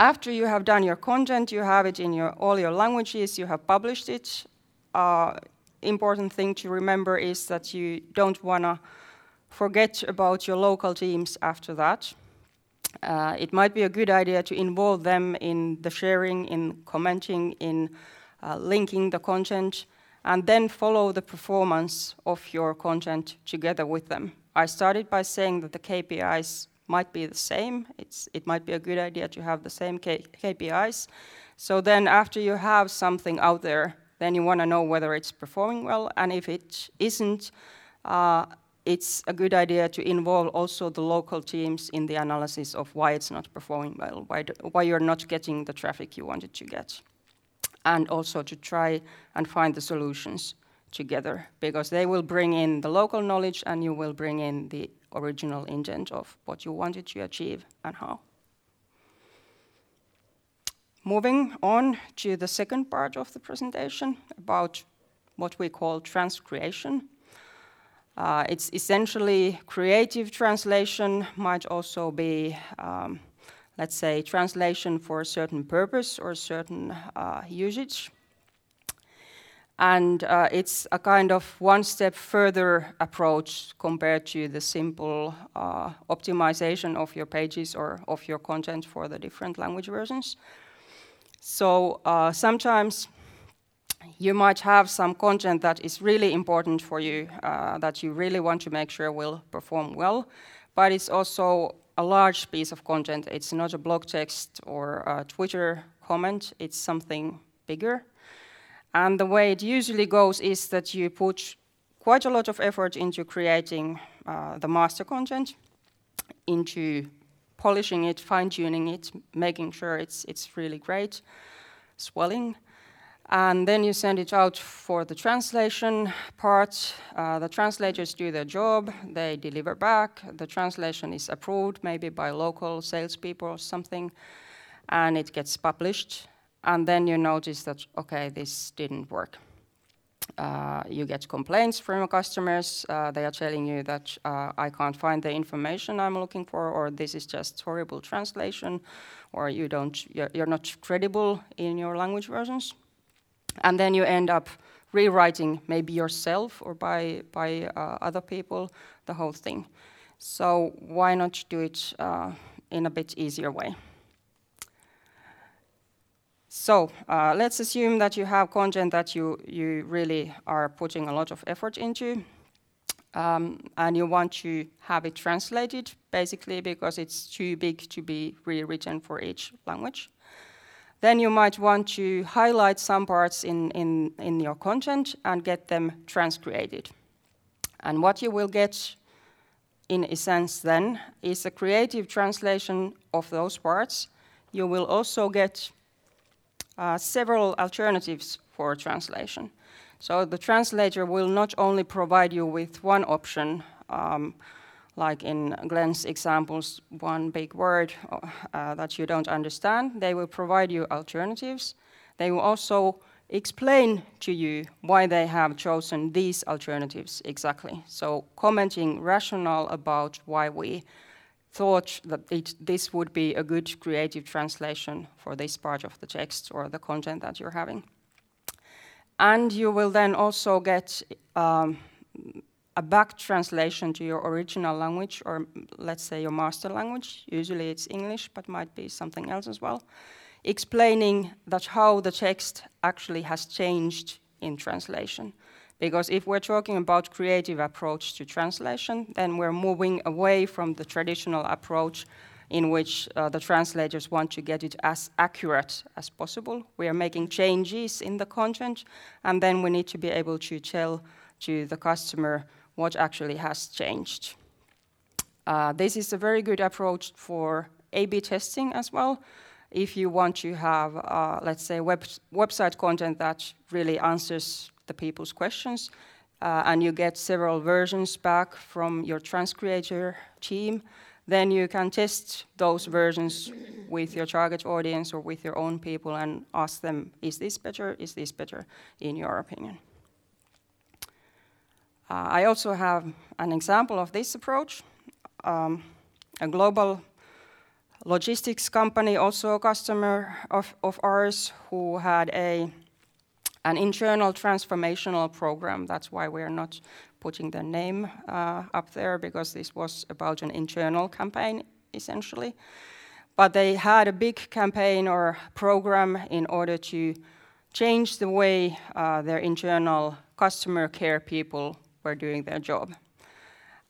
after you have done your content, you have it in your, all your languages, you have published it. Uh, important thing to remember is that you don't want to forget about your local teams after that. Uh, it might be a good idea to involve them in the sharing, in commenting, in uh, linking the content, and then follow the performance of your content together with them. I started by saying that the KPIs might be the same. It's, it might be a good idea to have the same K KPIs. So then after you have something out there, then you want to know whether it's performing well, and if it isn't, uh, it's a good idea to involve also the local teams in the analysis of why it's not performing well, why, do, why you're not getting the traffic you wanted to get, and also to try and find the solutions together, because they will bring in the local knowledge and you will bring in the original intent of what you wanted to achieve and how. Moving on to the second part of the presentation about what we call transcreation. Uh, it's essentially creative translation, might also be, um, let's say, translation for a certain purpose or certain uh, usage. And uh, it's a kind of one step further approach compared to the simple uh, optimization of your pages or of your content for the different language versions. So uh, sometimes you might have some content that is really important for you, uh, that you really want to make sure will perform well, but it's also a large piece of content. It's not a blog text or a Twitter comment, it's something bigger. And the way it usually goes is that you put quite a lot of effort into creating uh, the master content, into polishing it, fine tuning it, making sure it's, it's really great, swelling. And then you send it out for the translation part. Uh, the translators do their job, they deliver back. The translation is approved, maybe by local salespeople or something, and it gets published and then you notice that, okay, this didn't work. Uh, you get complaints from customers. Uh, they are telling you that uh, I can't find the information I'm looking for, or this is just horrible translation, or you don't, you're, you're not credible in your language versions. And then you end up rewriting maybe yourself or by, by uh, other people the whole thing. So why not do it uh, in a bit easier way? So uh, let's assume that you have content that you, you really are putting a lot of effort into. Um, and you want to have it translated, basically because it's too big to be rewritten for each language. Then you might want to highlight some parts in, in, in your content and get them transcreated. And what you will get, in a sense, then, is a creative translation of those parts. You will also get uh, several alternatives for translation. So the translator will not only provide you with one option, um, like in Glenn's examples, one big word uh, that you don't understand, they will provide you alternatives. They will also explain to you why they have chosen these alternatives exactly. So commenting rationale about why we thought that it, this would be a good creative translation for this part of the text or the content that you're having. And you will then also get um, a back translation to your original language, or let's say your master language. Usually it's English, but might be something else as well, explaining that how the text actually has changed in translation. Because if we're talking about creative approach to translation, then we're moving away from the traditional approach in which uh, the translators want to get it as accurate as possible. We are making changes in the content, and then we need to be able to tell to the customer what actually has changed. Uh, this is a very good approach for A-B testing as well. If you want to have, uh, let's say, web website content that really answers the people's questions, uh, and you get several versions back from your transcreator team, then you can test those versions with your target audience or with your own people and ask them, is this better, is this better, in your opinion? Uh, I also have an example of this approach. Um, a global logistics company, also a customer of, of ours, who had a an internal transformational program. That's why we're not putting the name uh, up there because this was about an internal campaign essentially. But they had a big campaign or program in order to change the way uh, their internal customer care people were doing their job.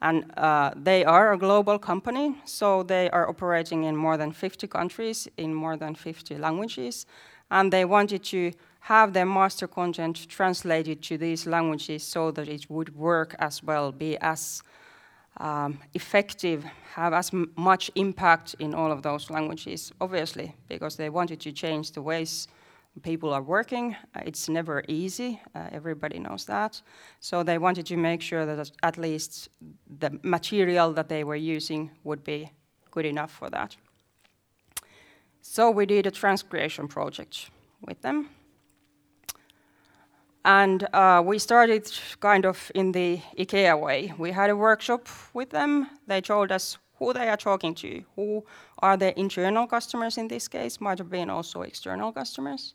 And uh, they are a global company, so they are operating in more than 50 countries, in more than 50 languages, and they wanted to have their master content translated to these languages so that it would work as well, be as um, effective, have as much impact in all of those languages, obviously, because they wanted to change the ways people are working. Uh, it's never easy, uh, everybody knows that. So they wanted to make sure that at least the material that they were using would be good enough for that. So we did a transcreation project with them. And uh, we started kind of in the IKEA way. We had a workshop with them. They told us who they are talking to, who are their internal customers in this case, might have been also external customers.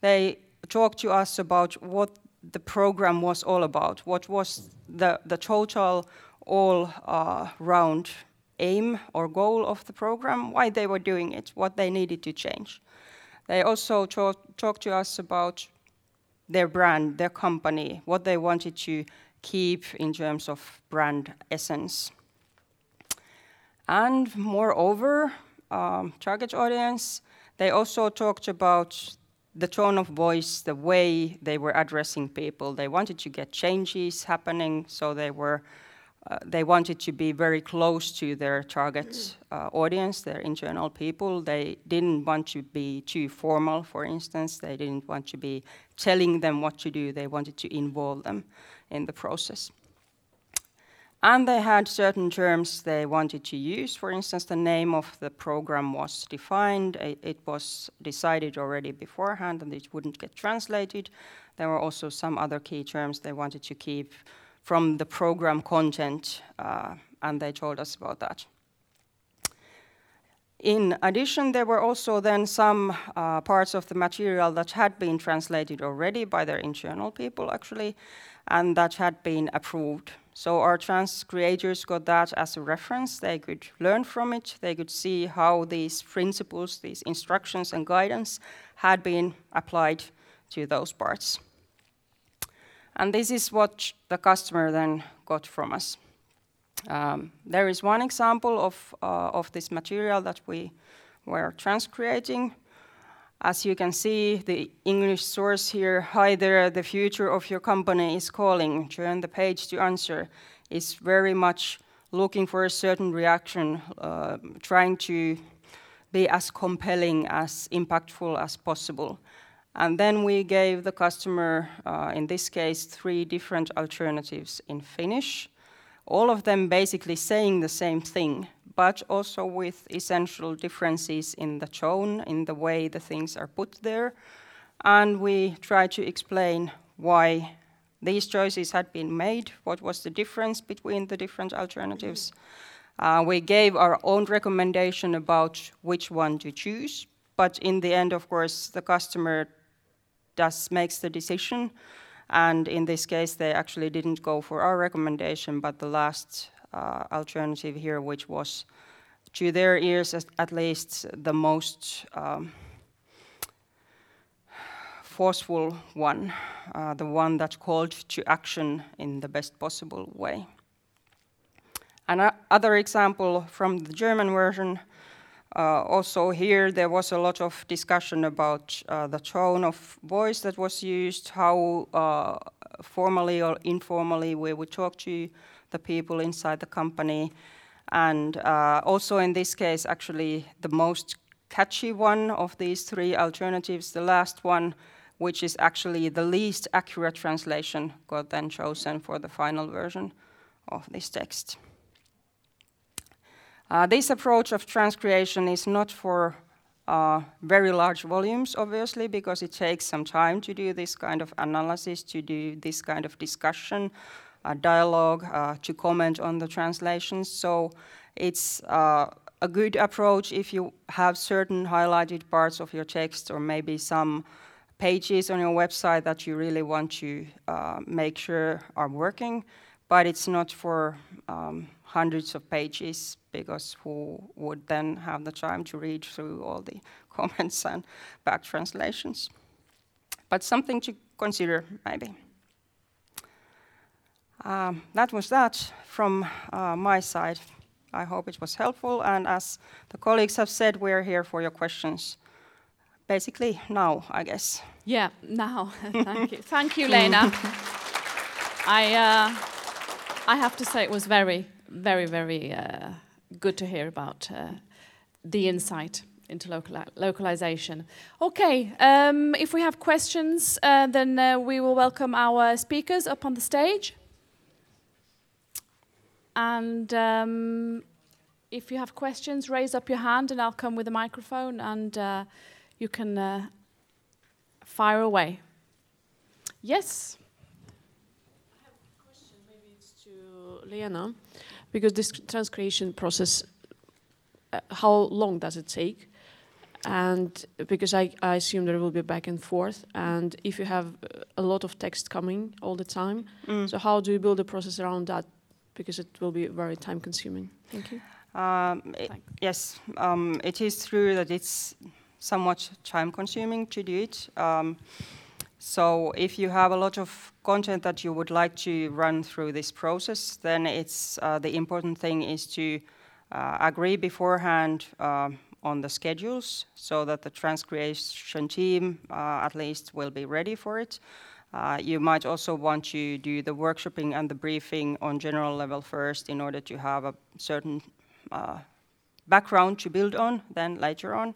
They talked to us about what the program was all about, what was the, the total all uh, round aim or goal of the program, why they were doing it, what they needed to change. They also talk, talked to us about their brand, their company, what they wanted to keep in terms of brand essence. And moreover, um, target audience, they also talked about the tone of voice, the way they were addressing people. They wanted to get changes happening, so they were uh, they wanted to be very close to their target uh, audience, their internal people. They didn't want to be too formal, for instance. They didn't want to be telling them what to do. They wanted to involve them in the process. And they had certain terms they wanted to use. For instance, the name of the program was defined. It was decided already beforehand and it wouldn't get translated. There were also some other key terms they wanted to keep from the program content, uh, and they told us about that. In addition, there were also then some uh, parts of the material that had been translated already by their internal people, actually, and that had been approved. So our trans creators got that as a reference. They could learn from it. They could see how these principles, these instructions and guidance had been applied to those parts. And this is what the customer then got from us. Um, there is one example of, uh, of this material that we were transcreating. As you can see, the English source here, hi there, the future of your company is calling, turn the page to answer, is very much looking for a certain reaction, uh, trying to be as compelling, as impactful as possible. And then we gave the customer, uh, in this case, three different alternatives in Finnish, all of them basically saying the same thing, but also with essential differences in the tone, in the way the things are put there. And we tried to explain why these choices had been made, what was the difference between the different alternatives. Uh, we gave our own recommendation about which one to choose, but in the end, of course, the customer does makes the decision. And in this case, they actually didn't go for our recommendation, but the last uh, alternative here, which was to their ears at least the most um, forceful one, uh, the one that called to action in the best possible way. Another example from the German version also here, there was a lot of discussion about uh, the tone of voice that was used, how uh, formally or informally we would talk to the people inside the company. And uh, also in this case, actually, the most catchy one of these three alternatives, the last one, which is actually the least accurate translation, got then chosen for the final version of this text. Uh, this approach of transcreation is not for uh, very large volumes, obviously, because it takes some time to do this kind of analysis, to do this kind of discussion, uh, dialogue, uh, to comment on the translations. So it's uh, a good approach if you have certain highlighted parts of your text or maybe some pages on your website that you really want to make sure are working, but it's not for um, hundreds of pages because who would then have the time to read through all the comments and back translations? But something to consider, maybe. Um, that was that from uh, my side. I hope it was helpful, and as the colleagues have said, we're here for your questions. Basically, now, I guess. Yeah, now. Thank you. Thank you, Lena. I, uh, I have to say it was very very, very uh, good to hear about uh, the insight into local localization. Okay, um, if we have questions, uh, then uh, we will welcome our speakers up on the stage. And um, if you have questions, raise up your hand and I'll come with a microphone and uh, you can uh, fire away. Yes. I have a question, maybe it's to Lena, because this transcreation process, uh, how long does it take? And because I, I assume there will be back and forth, and if you have a lot of text coming all the time, Mm. so how do you build a process around that? Because it will be very time consuming. Thank you. Um, i- yes, um, it is true that it's somewhat time consuming to do it. Um, so if you have a lot of content that you would like to run through this process, then it's uh, the important thing is to uh, agree beforehand um on the schedules so that the transcreation team uh, at least will be ready for it. Uh, you might also want to do the workshopping and the briefing on general level first in order to have a certain uh, background to build on then later on.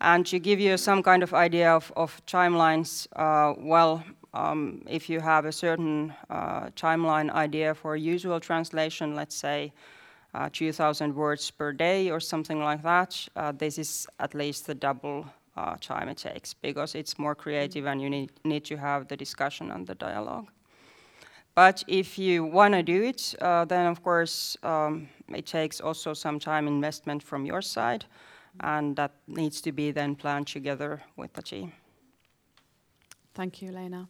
And to give you some kind of idea of, of timelines, uh, well, um, if you have a certain uh, timeline idea for usual translation, let's say uh, 2,000 words per day or something like that, uh, this is at least the double uh, time it takes because it's more creative and you need, need to have the discussion and the dialogue. But if you want to do it, uh, then of course um, it takes also some time investment from your side, and that needs to be then planned together with the team. Thank you, Lena.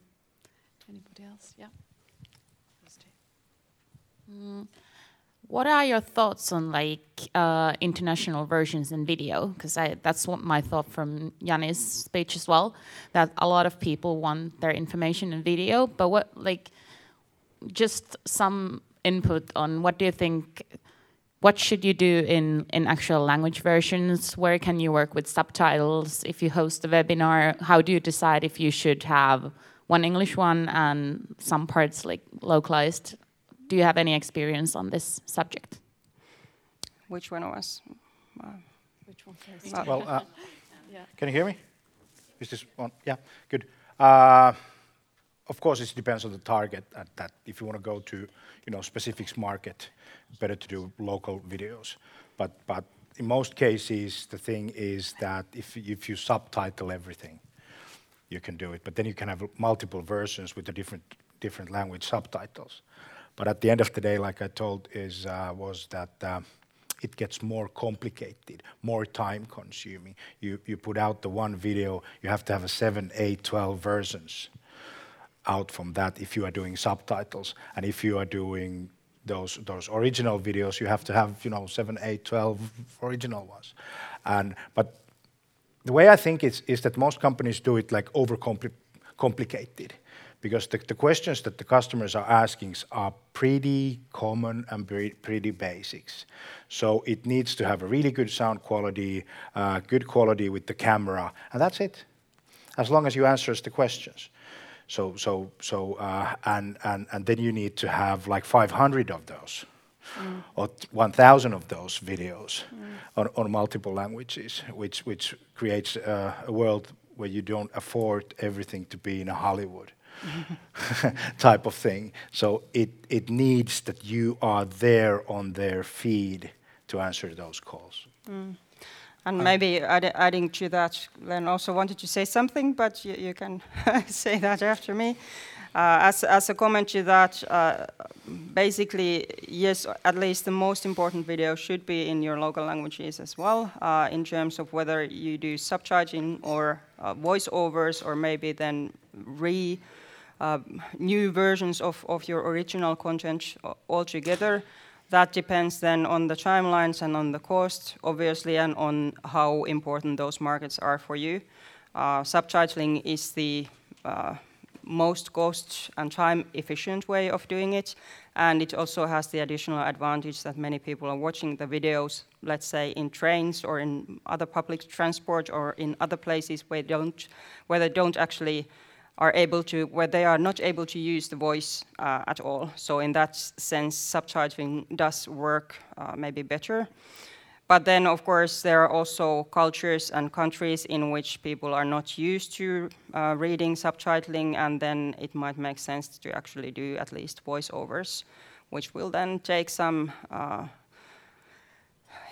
Anybody else? Yeah. Mm. What are your thoughts on like uh, international versions in video? Because that's what my thought from Jani's speech as well. That a lot of people want their information in video, but what like just some input on what do you think? What should you do in in actual language versions? Where can you work with subtitles? If you host a webinar, how do you decide if you should have one English one and some parts like localized? Do you have any experience on this subject? Which one of us? Uh, Which one first? Well, uh, Yeah. can you hear me? Is this one? Yeah, good. Uh, of course, it depends on the target. At that, if you want to go to, you know, specifics market, better to do local videos. But but in most cases, the thing is that if if you subtitle everything, you can do it. But then you can have multiple versions with the different different language subtitles. But at the end of the day, like I told, is uh, was that uh, it gets more complicated, more time consuming. You you put out the one video, you have to have a seven, eight, 12 versions out from that if you are doing subtitles. And if you are doing those those original videos, you have to have, you know, seven, eight, 12 original ones. And but the way I think is, is that most companies do it like overcomplicated because the, the questions that the customers are asking are pretty common and pretty, pretty basics. So it needs to have a really good sound quality, uh, good quality with the camera, and that's it. As long as you answers the questions. So so so uh, and and and then you need to have like 500 of those. Mm. Or 1,000 of those videos on, on multiple languages, which which creates uh, a world where you don't afford everything to be in a Hollywood type of thing. So it, it needs that you are there on their feed to answer those calls. Mm. And maybe add, adding to that, Len also wanted to say something, but you, you can say that after me. Uh, as, as a comment to that, uh, basically, yes, at least the most important video should be in your local languages as well, uh, in terms of whether you do subtitling or uh, voiceovers, or maybe then re uh, new versions of, of your original content altogether. That depends then on the timelines and on the cost, obviously, and on how important those markets are for you. Uh, subtitling is the uh, most cost and time efficient way of doing it, and it also has the additional advantage that many people are watching the videos, let's say in trains or in other public transport or in other places where, don't, where they don't actually are able to, where they are not able to use the voice uh, at all. So in that sense, subtitling does work uh, maybe better. But then, of course, there are also cultures and countries in which people are not used to uh, reading subtitling, and then it might make sense to actually do at least voiceovers, which will then take some uh,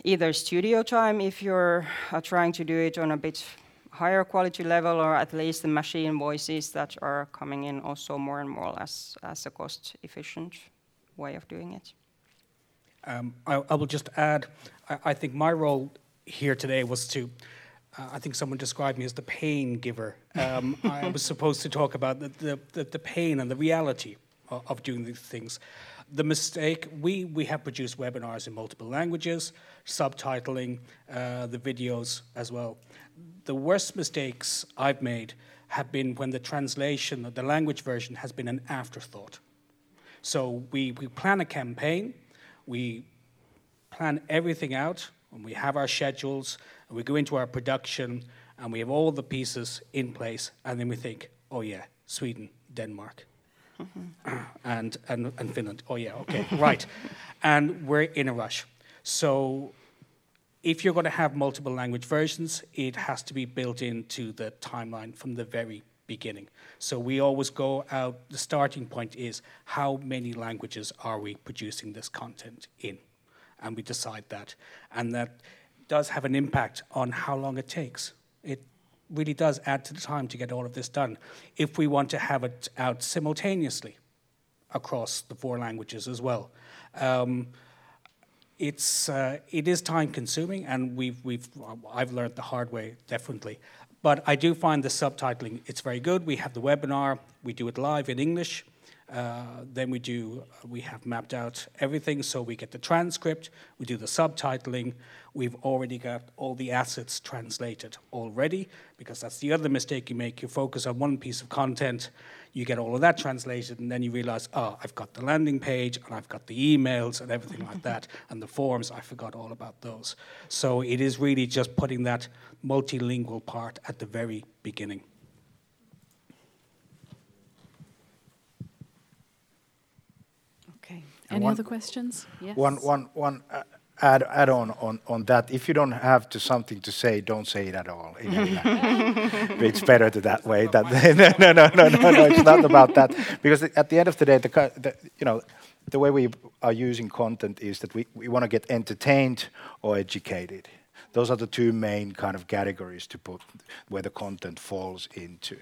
either studio time if you're uh, trying to do it on a bit higher quality level or at least the machine voices that are coming in also more and more as, as a cost efficient way of doing it. Um, I, I, will just add, I, I, think my role here today was to, uh, I think someone described me as the pain giver. Um, I was supposed to talk about the, the, the, pain and the reality of, of doing these things. The mistake, we, we have produced webinars in multiple languages, subtitling uh, the videos as well. The worst mistakes I've made have been when the translation, the language version, has been an afterthought. So we, we plan a campaign, we plan everything out, and we have our schedules, and we go into our production, and we have all the pieces in place, and then we think, oh yeah, Sweden, Denmark, mm-hmm. and, and, and Finland. Oh yeah, okay, right. And we're in a rush. So if you're going to have multiple language versions, it has to be built into the timeline from the very beginning. So we always go out, the starting point is how many languages are we producing this content in? And we decide that. And that does have an impact on how long it takes. It really does add to the time to get all of this done. If we want to have it out simultaneously across the four languages as well. Um, it's uh, it is time consuming, and we've we've I've learned the hard way definitely. But I do find the subtitling, it's very good. We have the webinar, we do it live in English. Uh, then we do, we have mapped out everything, so we get the transcript, we do the subtitling. We've already got all the assets translated already, because that's the other mistake you make. You focus on one piece of content, you get all of that translated, and then you realize, oh, I've got the landing page, and I've got the emails, and everything like that, and the forms, I forgot all about those. So it is really just putting that multilingual part at the very beginning. Okay. Any one, other questions? Yes. One, one, one uh, add, add on, on on that. If you don't have to something to say, don't say it at all. it's better to that way. That no, no, no, no, no. It's not about that because at the end of the day, the, the you know the way we are using content is that we, we want to get entertained or educated. Those are the two main kind of categories to put where the content falls into.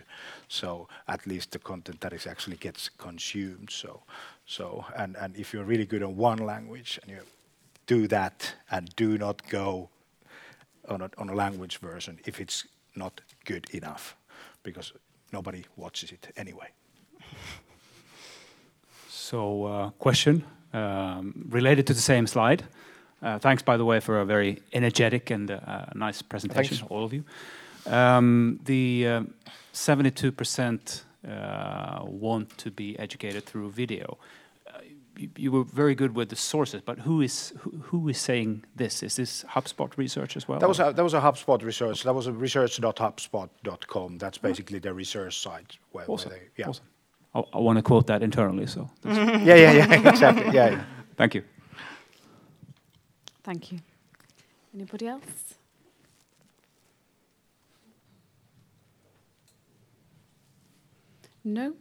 So at least the content that is actually gets consumed. So so and and if you're really good on one language and you do that and do not go on a, on a language version if it's not good enough because nobody watches it anyway. So, uh, question um, related to the same slide. Uh, thanks, by the way, for a very energetic and uh, nice presentation, thanks. all of you. Um, the 72% uh, uh, want to be educated through video you were very good with the sources, but who is who, who is saying this? Is this HubSpot research as well? That was a, that was a HubSpot research. That was a research.hubspot.com. That's basically the research site. Where, awesome. Where they, yeah. Awesome. I, I want to quote that internally. So. yeah, yeah, yeah, exactly. Yeah, yeah. Thank you. Thank you. Anybody else? No.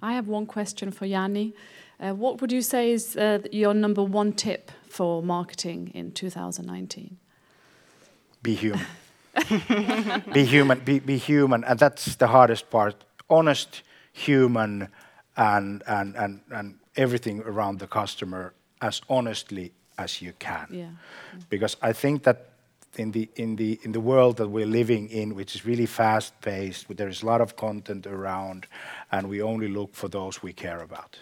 I have one question for Jani. Uh, what would you say is uh, your number one tip for marketing in 2019? Be human. be human. Be, be human, and that's the hardest part. Honest, human, and and and and everything around the customer as honestly as you can. Yeah. Because I think that in the in the in the world that we're living in, which is really fast paced, there is a lot of content around, and we only look for those we care about.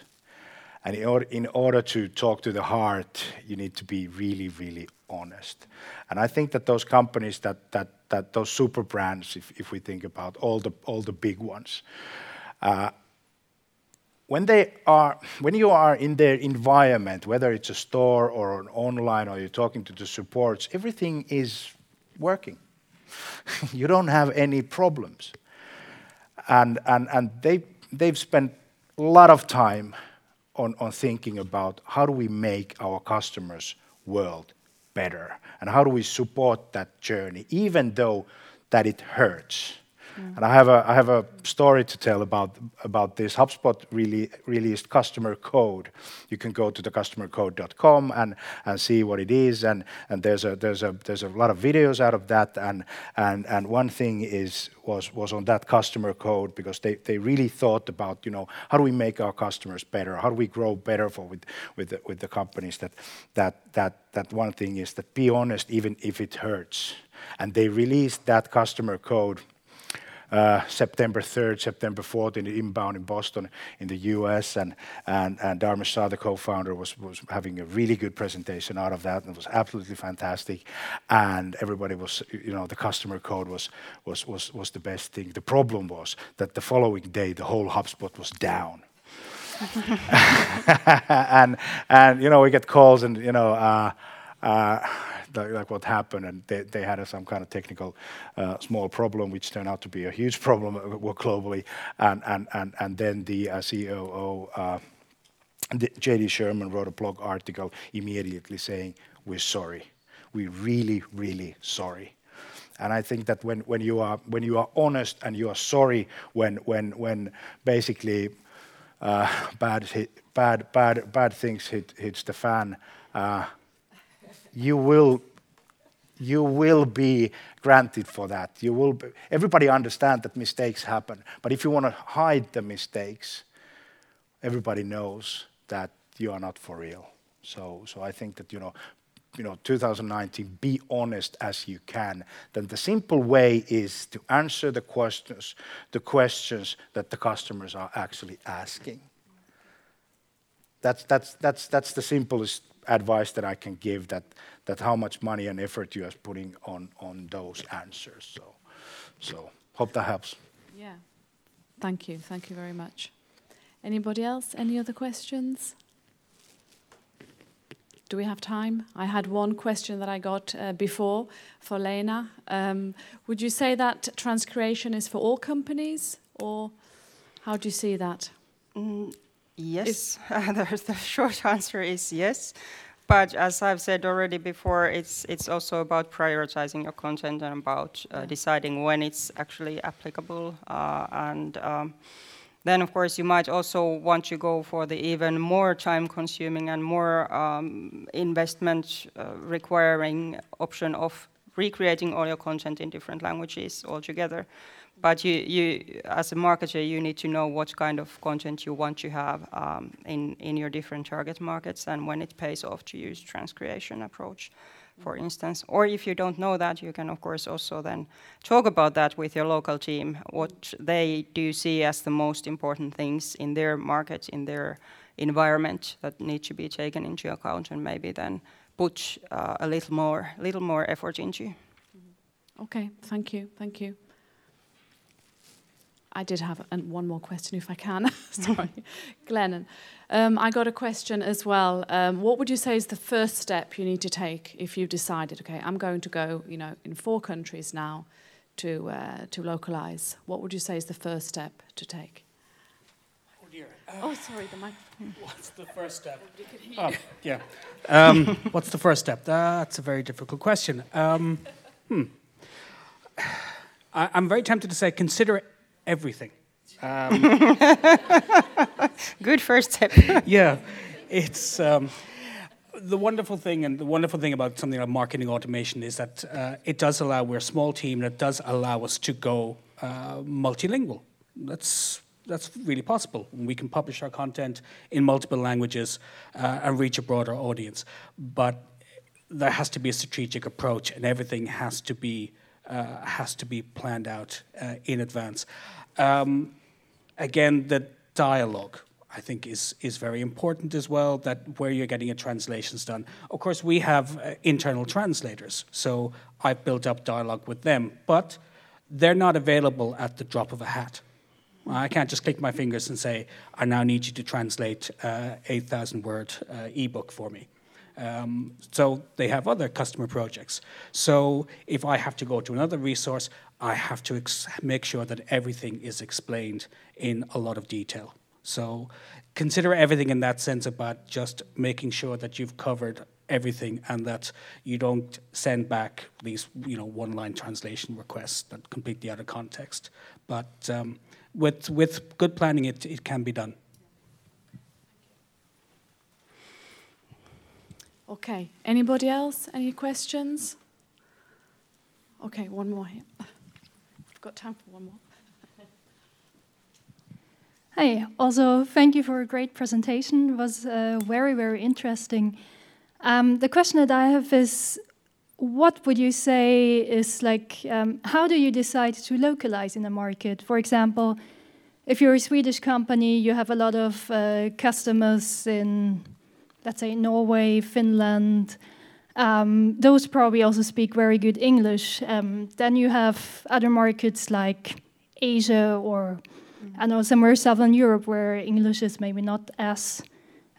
And in order, in order to talk to the heart, you need to be really, really honest. And I think that those companies that that that those super brands, if, if we think about all the all the big ones, uh, when they are when you are in their environment, whether it's a store or an online or you're talking to the supports, everything is working. you don't have any problems. And and and they they've spent a lot of time on, thinking about how do we make our customers' world better and how do we support that journey, even though that it hurts. Mm. And I have a I have a story to tell about about this. HubSpot really released customer code. You can go to the customercode.com and and see what it is. And and there's a there's a there's a lot of videos out of that. And and and one thing is was was on that customer code because they, they really thought about you know how do we make our customers better? How do we grow better for with with the, with the companies that that that that one thing is that be honest even if it hurts. And they released that customer code September 3rd, September 4th in the inbound in Boston in the US. And, and, and Dharmesh Shah, the co-founder, was, was having a really good presentation out of that and it was absolutely fantastic. And everybody was, you know, the customer code was, was, was, was the best thing. The problem was that the following day, the whole HubSpot was down. and, and, you know, we get calls and, you know, uh, uh, like, like, what happened, and they, they had some kind of technical uh, small problem, which turned out to be a huge problem uh, globally. And and and and then the uh. Uh, JD Sherman wrote a blog article immediately saying, We're sorry. We're really, really sorry. And I think that when, when, you, are, when you are honest and you are sorry when, when, when basically uh, bad, hit, bad, bad, bad things hit, hits the fan, uh, you will you will be granted for that. You will be, everybody understand that mistakes happen, but if you want to hide the mistakes, everybody knows that you are not for real. So, so I think that you know, you know, 2019, be honest as you can. Then the simple way is to answer the questions, the questions that the customers are actually asking. That's that's that's that's the simplest advice that I can give that, that how much money and effort you are putting on, on those answers. So, so hope that helps. Yeah. Thank you. Thank you very much. Anybody else? Any other questions? Do we have time? I had one question that I got uh, before for Lena. Um, would you say that transcreation is for all companies, or how do you see that? Mm, Yes, the short answer is yes. But as I've said already before, it's it's also about prioritizing your content and about uh, deciding when it's actually applicable. Uh, and um, then, of course, you might also want to go for the even more time-consuming and more um, investment uh, requiring option of recreating all your content in different languages altogether but you, you, as a marketer, you need to know what kind of content you want to have um, in, in your different target markets and when it pays off to use transcreation approach, for instance. Or if you don't know that, you can of course also then talk about that with your local team, what they do see as the most important things in their market, in their environment that need to be taken into account and maybe then put uh, a little more, little more effort into. Okay, thank you, thank you. I did have an, one more question, if I can. Sorry, Glennon. Um, I got a question as well. Um, what would you say is the first step you need to take if you've decided, okay, I'm going to go, you know, in four countries now to uh, to localize? What would you say is the first step to take? Oh dear. Uh, oh, sorry, the mic. What's the first step? Oh, yeah. Um, what's the first step? That's a very difficult question. Um, hmm. I'm very tempted to say consider everything. Um, Good first step. yeah, it's um, the wonderful thing, and the wonderful thing about something like marketing automation is that uh, it does allow. We're a small team, and it does allow us to go uh, multilingual. That's that's really possible. We can publish our content in multiple languages uh, and reach a broader audience. But there has to be a strategic approach, and everything has to be has to be planned out uh, in advance. Um, again, the dialogue. I think is is very important as well. That where you're getting your translations done. Of course, we have uh, internal translators, so I've built up dialogue with them, but they're not available at the drop of a hat. I can't just click my fingers and say, "I now need you to translate uh, 8,000 word uh, ebook for me." Um, so they have other customer projects. So if I have to go to another resource, I have to make sure that everything is explained in a lot of detail. So consider everything in that sense about just making sure that you've covered everything and that you don't send back these you know one line translation requests that completely out of context but um, with with good planning it, it can be done Okay, anybody else? Any questions? Okay, one more here. I've got time for one more. Hi, also thank you for a great presentation. It was uh, very, very interesting. Um, the question that I have is what would you say is like, um, how do you decide to localize in a market? For example, if you're a Swedish company, you have a lot of uh, customers in let's say Norway, Finland, um, those probably also speak very good English. Um, then you have other markets like Asia or mm-hmm. I know somewhere southern Europe where English is maybe not as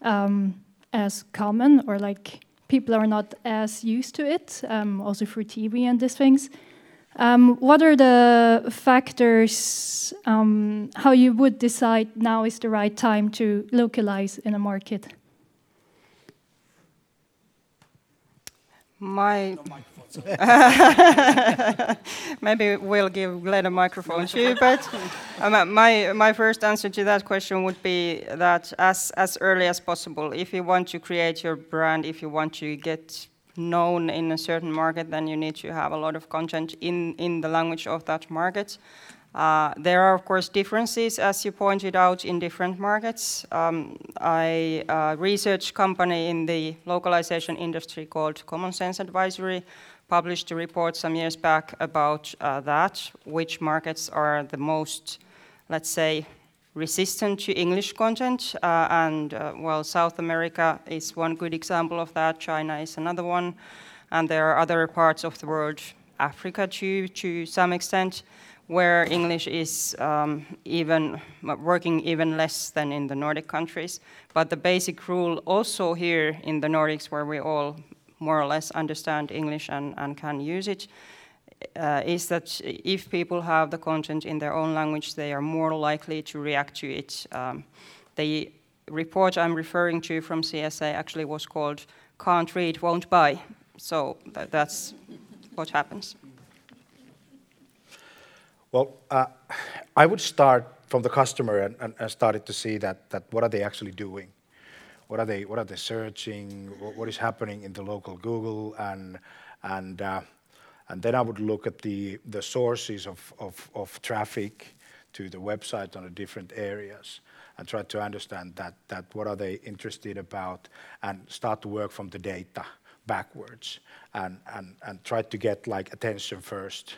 um, as common or like people are not as used to it, um, also through TV and these things. Um, what are the factors um, how you would decide now is the right time to localize in a market? My maybe we'll give Glenn a microphone too, but um, my my first answer to that question would be that as as early as possible. If you want to create your brand, if you want to get known in a certain market, then you need to have a lot of content in in the language of that market. Uh, there are, of course, differences, as you pointed out, in different markets. Um, uh, research company in the localization industry called Common Sense Advisory published a report some years back about uh, that, which markets are the most, let's say, resistant to English content. Uh, and, uh, well, South America is one good example of that. China is another one. And there are other parts of the world, Africa too, to some extent, where English is um, even working even less than in the Nordic countries. But the basic rule also here in the Nordics, where we all more or less understand English and, and can use it, uh, is that if people have the content in their own language, they are more likely to react to it. Um, the report I'm referring to from CSA actually was called Can't Read, Won't Buy. So th that's what happens. Well, uh, I would start from the customer and, and, and started to see that, that what are they actually doing? What are they, what are they searching? What, what is happening in the local Google? And, and, uh, and then I would look at the, the sources of, of, of traffic to the website on the different areas and try to understand that, that what are they interested about and start to work from the data backwards and, and, and try to get like attention first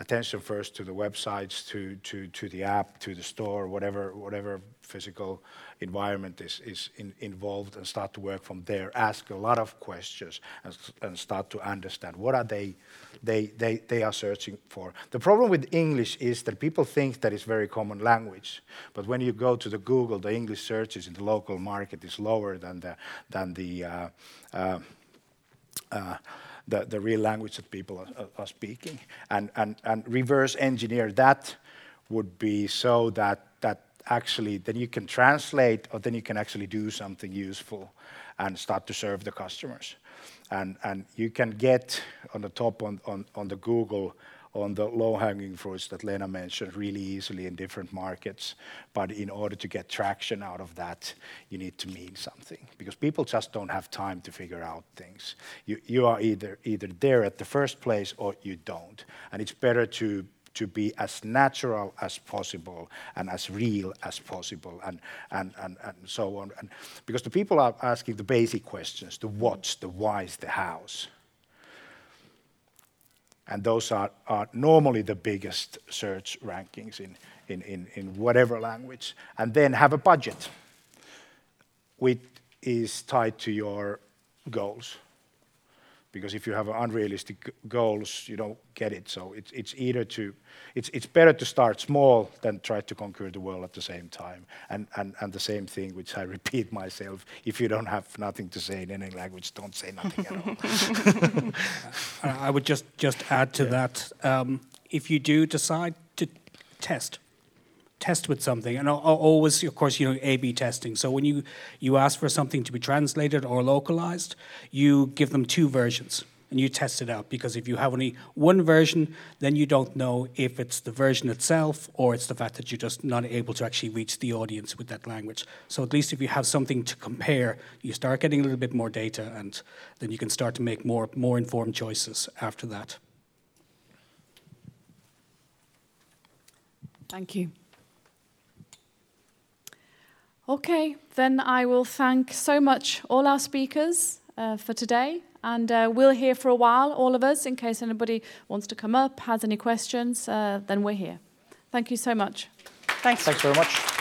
attention first to the websites, to, to, to the app, to the store, whatever, whatever physical environment is, is in, involved and start to work from there. Ask a lot of questions and, and start to understand what are they, they, they, they are searching for. The problem with English is that people think that it's very common language, but when you go to the Google, the English searches in the local market is lower than the, than the uh, uh, uh, the, the real language that people are, are speaking. And, and, and reverse engineer that would be so that, that actually then you can translate or then you can actually do something useful and start to serve the customers. And, and you can get on the top on, on, on the Google on the low-hanging fruits that Lena mentioned really easily in different markets. But in order to get traction out of that, you need to mean something because people just don't have time to figure out things. You, you are either, either there at the first place or you don't. And it's better to to be as natural as possible and as real as possible and, and, and, and so on. And because the people are asking the basic questions, the what's, the why's, the how's and those are, are normally the biggest search rankings in, in, in, in whatever language. And then have a budget, which is tied to your goals because if you have unrealistic goals, you don't get it. So it's, it's either to, it's, it's better to start small than try to conquer the world at the same time. And, and, and the same thing, which I repeat myself, if you don't have nothing to say in any language, don't say nothing at all. I would just, just add to yeah. that, um, if you do decide to test, test with something, and always, of course, you know, A/B testing. So when you you ask for something to be translated or localized, you give them two versions and you test it out because if you have only one version, then you don't know if it's the version itself or it's the fact that you're just not able to actually reach the audience with that language. So at least if you have something to compare, you start getting a little bit more data and then you can start to make more, more informed choices after that. Thank you. Okay, then I will thank so much all our speakers uh, for today. And uh, we'll hear for a while, all of us, in case anybody wants to come up, has any questions, uh, then we're here. Thank you so much. Thanks. Thanks very much.